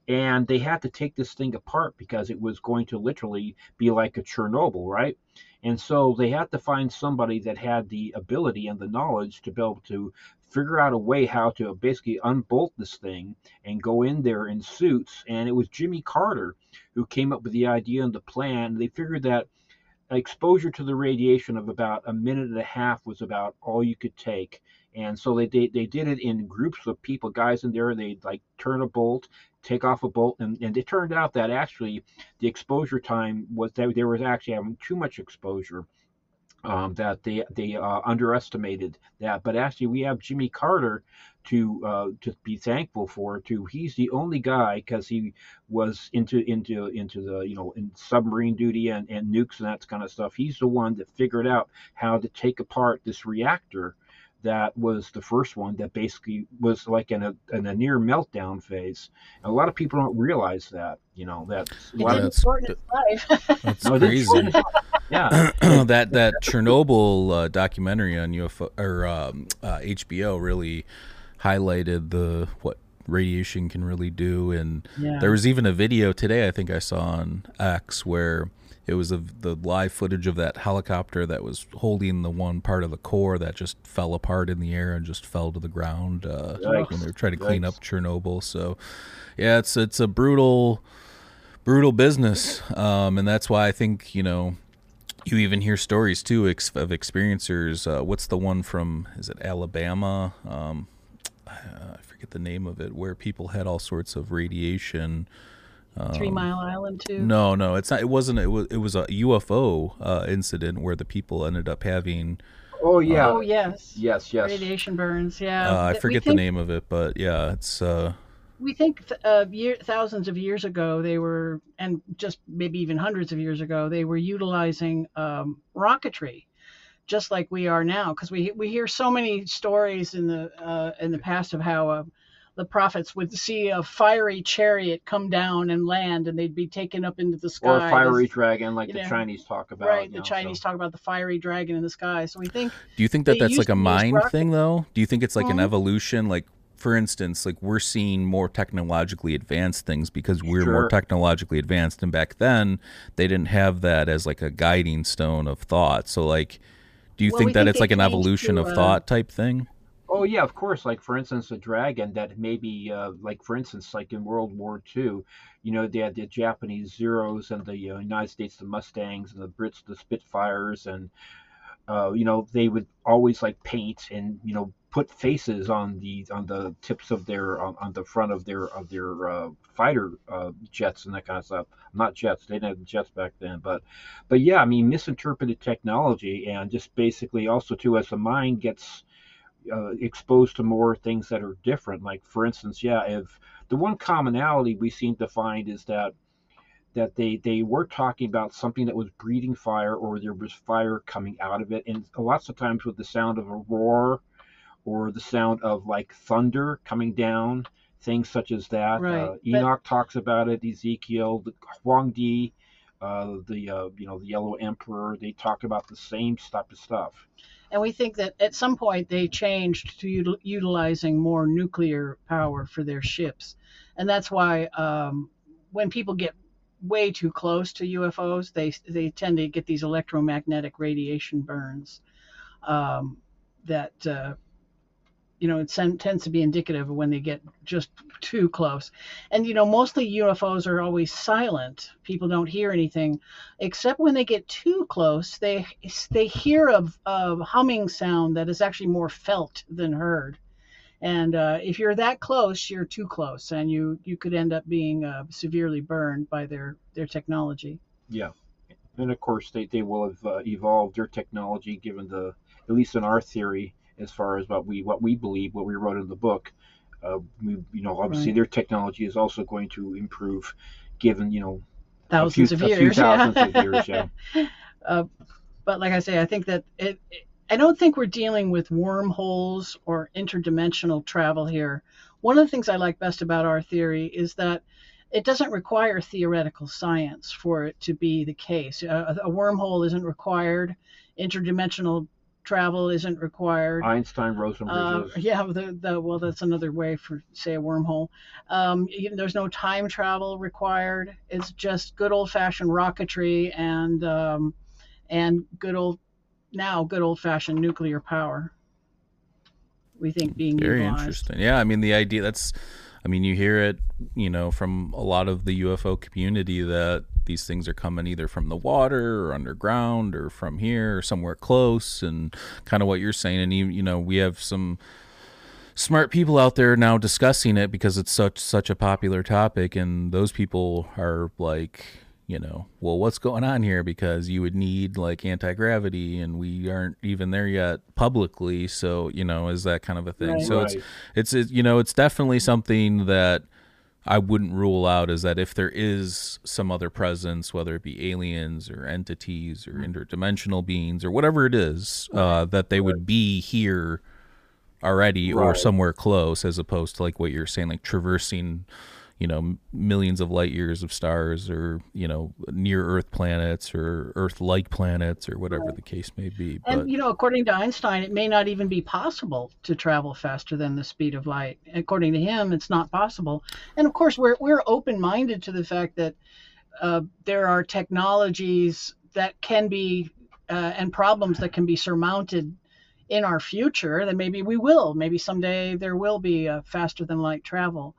and they had to take this thing apart because it was going to literally be like a Chernobyl, right? And so they had to find somebody that had the ability and the knowledge to be able to figure out a way how to basically unbolt this thing and go in there in suits. And it was Jimmy Carter who came up with the idea and the plan. They figured that exposure to the radiation of about a minute and a half was about all you could take. And so they, they, they did it in groups of people, guys in there. They'd like turn a bolt, take off a bolt, and, and it turned out that actually the exposure time was that they were actually having too much exposure um, that they they uh, underestimated that. But actually, we have Jimmy Carter to uh, to be thankful for. Too, he's the only guy because he was into into into the you know in submarine duty and, and nukes and that kind of stuff. He's the one that figured out how to take apart this reactor that was the first one that basically was like in a, in a near meltdown phase. And a lot of people don't realize that, you know, that it didn't shorten its life. That's no, crazy. yeah, that that Chernobyl uh, documentary on UFO or um, uh, HBO really highlighted the what radiation can really do, and Yeah. there was even a video today I think I saw on X where it was of the live footage of that helicopter that was holding the one part of the core that just fell apart in the air and just fell to the ground uh, when they were trying to clean Yikes. up Chernobyl. So, yeah, it's it's a brutal, brutal business, um, and that's why I think you know you even hear stories too ex- of experiencers. Uh, what's the one from? Is it Alabama? Um, I forget the name of it, where people had all sorts of radiation. Three Mile Island too. No, no, it's not. It wasn't. It was. It was a UFO uh, incident where the people ended up having. oh yeah, Oh yes. yes, yes. Radiation burns. Yeah. Uh, I We forget the name of it, but yeah, it's. Uh, we think th- uh, year, thousands of years ago they were, and just maybe even hundreds of years ago, they were utilizing um, rocketry, just like we are now. Because we we hear so many stories in the uh, in the past of how uh, the prophets would see a fiery chariot come down and land, and they'd be taken up into the sky. Or a fiery This- dragon, like you the know, Chinese talk about. right, the know, Chinese so- talk about the fiery dragon in the sky. So we think do you think that that's like a mind rocket- thing, though? Do you think it's like an Mhm. evolution? Like, for instance, like we're seeing more technologically advanced things because we're more technologically advanced, and back then they didn't have that as like a guiding stone of thought. So, like, do you Well, think that think it's like an evolution to, of uh, thought type thing? Oh yeah, of course. Like for instance, a dragon that maybe, uh, like for instance, like in World War II, you know, they had the Japanese Zeros and the uh, United States the Mustangs and the Brits the Spitfires, and uh, you know they would always like paint and you know put faces on the on the tips of their on, on the front of their of their uh, fighter uh, jets and that kind of stuff. Not jets; they didn't have jets back then, but but yeah, I mean misinterpreted technology and just basically also too as the mind gets uh, exposed to more things that are different. Like for instance, yeah, if the one commonality we seem to find is that that they they were talking about something that was breathing fire or there was fire coming out of it, and lots of times with the sound of a roar or the sound of like thunder coming down, things such as that. Right, Uh, but- Enoch talks about it. Ezekiel, the Huang Di. Uh, the uh, you know the Yellow Emperor, they talk about the same type of stuff. And we think that at some point they changed to util- utilizing more nuclear power for their ships. And that's why um, when people get way too close to UFOs, they, they tend to get these electromagnetic radiation burns um, that, uh, you know, it tends to be indicative of when they get just too close. And, you know, mostly UFOs are always silent. People don't hear anything except when they get too close they they hear a, a humming sound that is actually more felt than heard and uh, if you're that close you're too close and you you could end up being uh, severely burned by their their technology Yeah, and of course they, they will have uh, evolved their technology given the at least in our theory as far as what we what we believe what we wrote in the book. Uh, we you know obviously Right. their technology is also going to improve given you know thousands of years thousands of years. Yeah, uh, but like I say, I think that it, I don't think we're dealing with wormholes or interdimensional travel here. One of the things I like best about our theory is that it doesn't require theoretical science for it to be the case. A, a wormhole isn't required. Interdimensional travel isn't required. Einstein, Rosen Uh, bridges. yeah, the, the, well, that's another way for say a wormhole. Um, you there's no time travel required. It's just good old fashioned rocketry and um, and good old now good old fashioned nuclear power. We think being Very utilized. interesting. Yeah, I mean the idea that's I mean, you hear it, you know, from a lot of the UFO community that these things are coming either from the water or underground or from here or somewhere close, and kind of what you're saying. And you, you know, we have some smart people out there now discussing it because it's such such a popular topic, and those people are like you know, well, what's going on here? Because you would need like anti gravity, and we aren't even there yet publicly. So, you know, is that kind of a thing? Right. So Right. it's it's you know, it's definitely something that I wouldn't rule out. Is that if there is some other presence, whether it be aliens or entities or interdimensional beings or whatever it is, uh, that they would be here already or somewhere close, as opposed to like what you're saying, like traversing you know millions of light years of stars or you know near earth planets or earth like planets or whatever the case may be but And you know, according to Einstein, it may not even be possible to travel faster than the speed of light. According to him, it's not possible. And of course, we're we're open-minded to the fact that uh, there are technologies that can be uh, and problems that can be surmounted in our future. That maybe we will. Maybe someday there will be faster than light travel.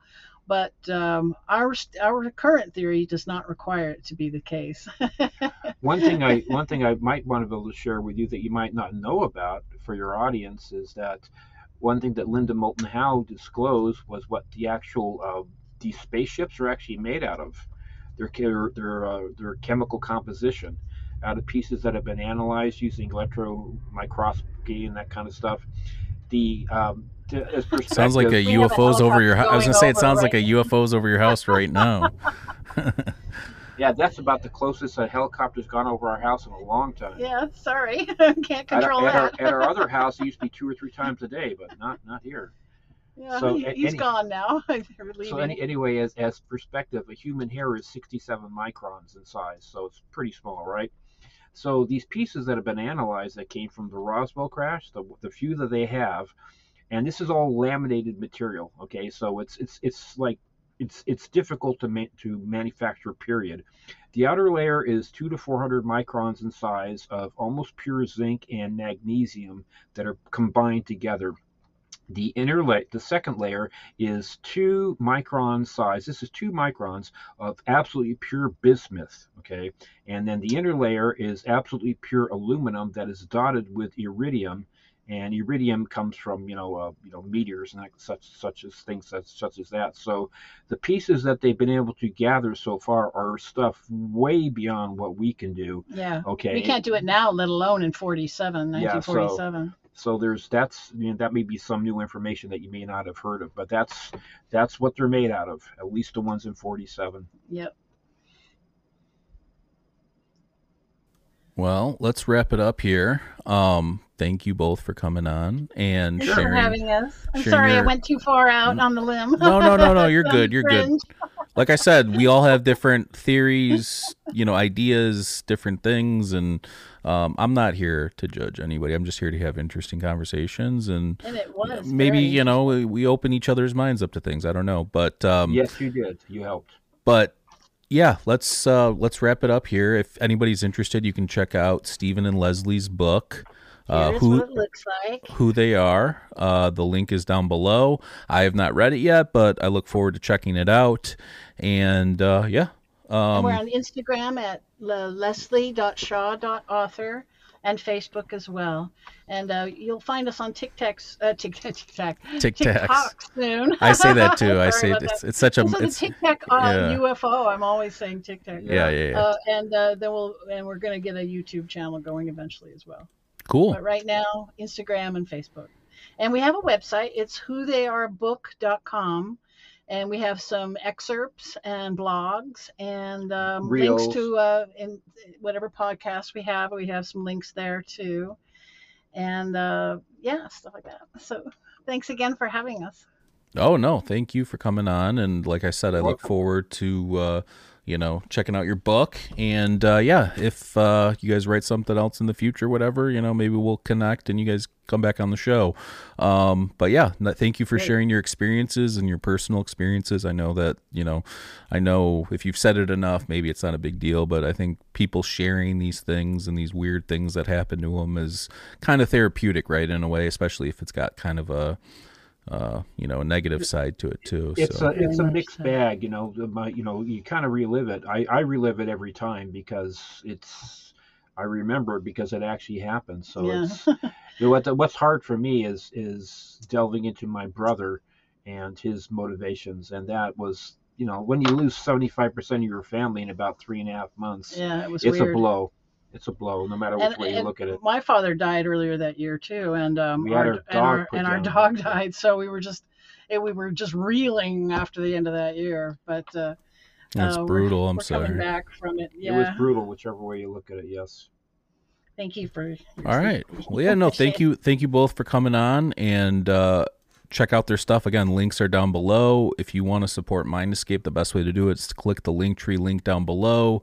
But um, our our current theory does not require it to be the case. One thing I one thing I might want to be able to share with you that you might not know about for your audience is that one thing that Linda Moulton Howe disclosed was what the actual uh, these spaceships are actually made out of. Their their uh, their chemical composition out of pieces that have been analyzed using electron microscopy and that kind of stuff. The um, to, as sounds like a We a UFO's over your house. I was gonna say it sounds over like a UFO's over your house right now. yeah, that's about the closest a helicopter's gone over our house in a long time. yeah, sorry, can't control at, that. our, at our other house, it used to be two or three times a day, but not not here. Yeah, So, he, a- he's any- gone now. So any, anyway, as, as perspective, a human hair is 67 microns in size, so it's pretty small, right? So these pieces that have been analyzed that came from the Roswell crash, the, the few that they have, and this is all laminated material. Okay, so it's it's it's like it's it's difficult to ma- to manufacture. Period. The outer layer is two to 400 microns in size of almost pure zinc and magnesium that are combined together. The inner layer, the second layer, is two micron size. This is two microns of absolutely pure bismuth. Okay, and then the inner layer is absolutely pure aluminum that is dotted with iridium, and iridium comes from you know uh, you know meteors and that, such such as things such, such as that. So the pieces that they've been able to gather so far are stuff way beyond what we can do. yeah, Okay, we can't do it now, let alone in 47, Yeah, so- 1947. so there's that's you know, that may be some new information that you may not have heard of, but that's that's what they're made out of. At least the ones in 47. Yep. well, let's wrap it up here. Um, thank you both for coming on and Thanks for sharing. having us. I'm sharing sorry I went too far out on the limb. No, no, no, no. You're good. You're good. Like I said, we all have different theories, you know, ideas, different things, and um, I'm not here to judge anybody. I'm just here to have interesting conversations and And it was maybe very you know we, we open each other's minds up to things. I don't know, but um, Yes, you did. You helped. but yeah, let's uh, let's wrap it up here. If anybody's interested, you can check out Stephen and Leslie's book. Uh, who it like. who they are. Uh, the link is down below. I have not read it yet, but I look forward to checking it out. And uh, yeah, And we're um, on Instagram at le- leslie.shaw.author and Facebook as well. And uh, you'll find us on TikToks, uh, TikTok, TikTok, Tic Tacs. TikTok soon. I say that too. I say about it's, it's such a And so the it's TikTok uh, yeah. UFO. I'm always saying TikTok. yeah yeah, yeah. Uh, and uh, then we'll and we're going to get a YouTube channel going eventually as well. Cool. But right now, Instagram and Facebook. And we have a website. It's whotheyarebook.com. And we have some excerpts and blogs and um, links to uh, in whatever podcast we have. We have some links there too. And uh, yeah, stuff like that. So thanks again for having us. Oh no, thank you for coming on. And like I said, I look forward to uh, you know checking out your book. And uh, yeah, if uh, you guys write something else in the future, whatever, you know, maybe we'll connect and you guys come back on the show. Um, but yeah, thank you for sharing your experiences and your personal experiences. I know that you know, I know if you've said it enough, maybe it's not a big deal. But I think people sharing these things and these weird things that happen to them is kind of therapeutic, right? In a way, especially if it's got kind of a uh, you know, a negative side to it too. It's so a it's a mixed bag, you know. My you know you kind of relive it. I I relive it every time because it's I remember it because it actually happened. So Yeah. it's you know, what what's hard for me is is delving into my brother and his motivations, and that was you know when you lose seventy five percent of your family in about three and a half months, Yeah, it was it's weird. a blow. It's a blow, no matter which And- way you look at it. My father died earlier that year too, and um, We had our, our and dog our and our dog died. So we were just, it, we were just reeling after the end of that year. But uh, that's uh, we're- brutal. I'm we're coming sorry. back from it. Yeah. It was brutal, whichever way you look at it. Yes. Thank you for. your All right. Well, yeah, no, thank you, thank you both for coming on and uh, check out their stuff. Again, links are down below. If you want to support Mind Escape, the best way to do it is to click the link tree link down below.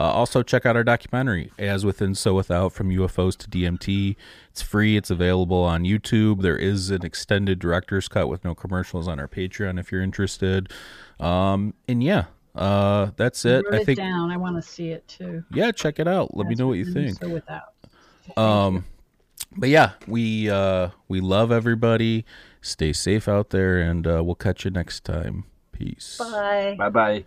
Uh, also, check out our documentary, As Within, So Without, from UFOs to DMT. It's free. It's available on YouTube. There is an extended director's cut with no commercials on our Patreon if you're interested. Um, and yeah, uh, that's it. Wrote I it think. down. I want to see it too. Yeah, check it out. Let me know what you think. So without. Um, but yeah, we uh, we love everybody. Stay safe out there, and uh, we'll catch you next time. Peace. Bye. Bye bye.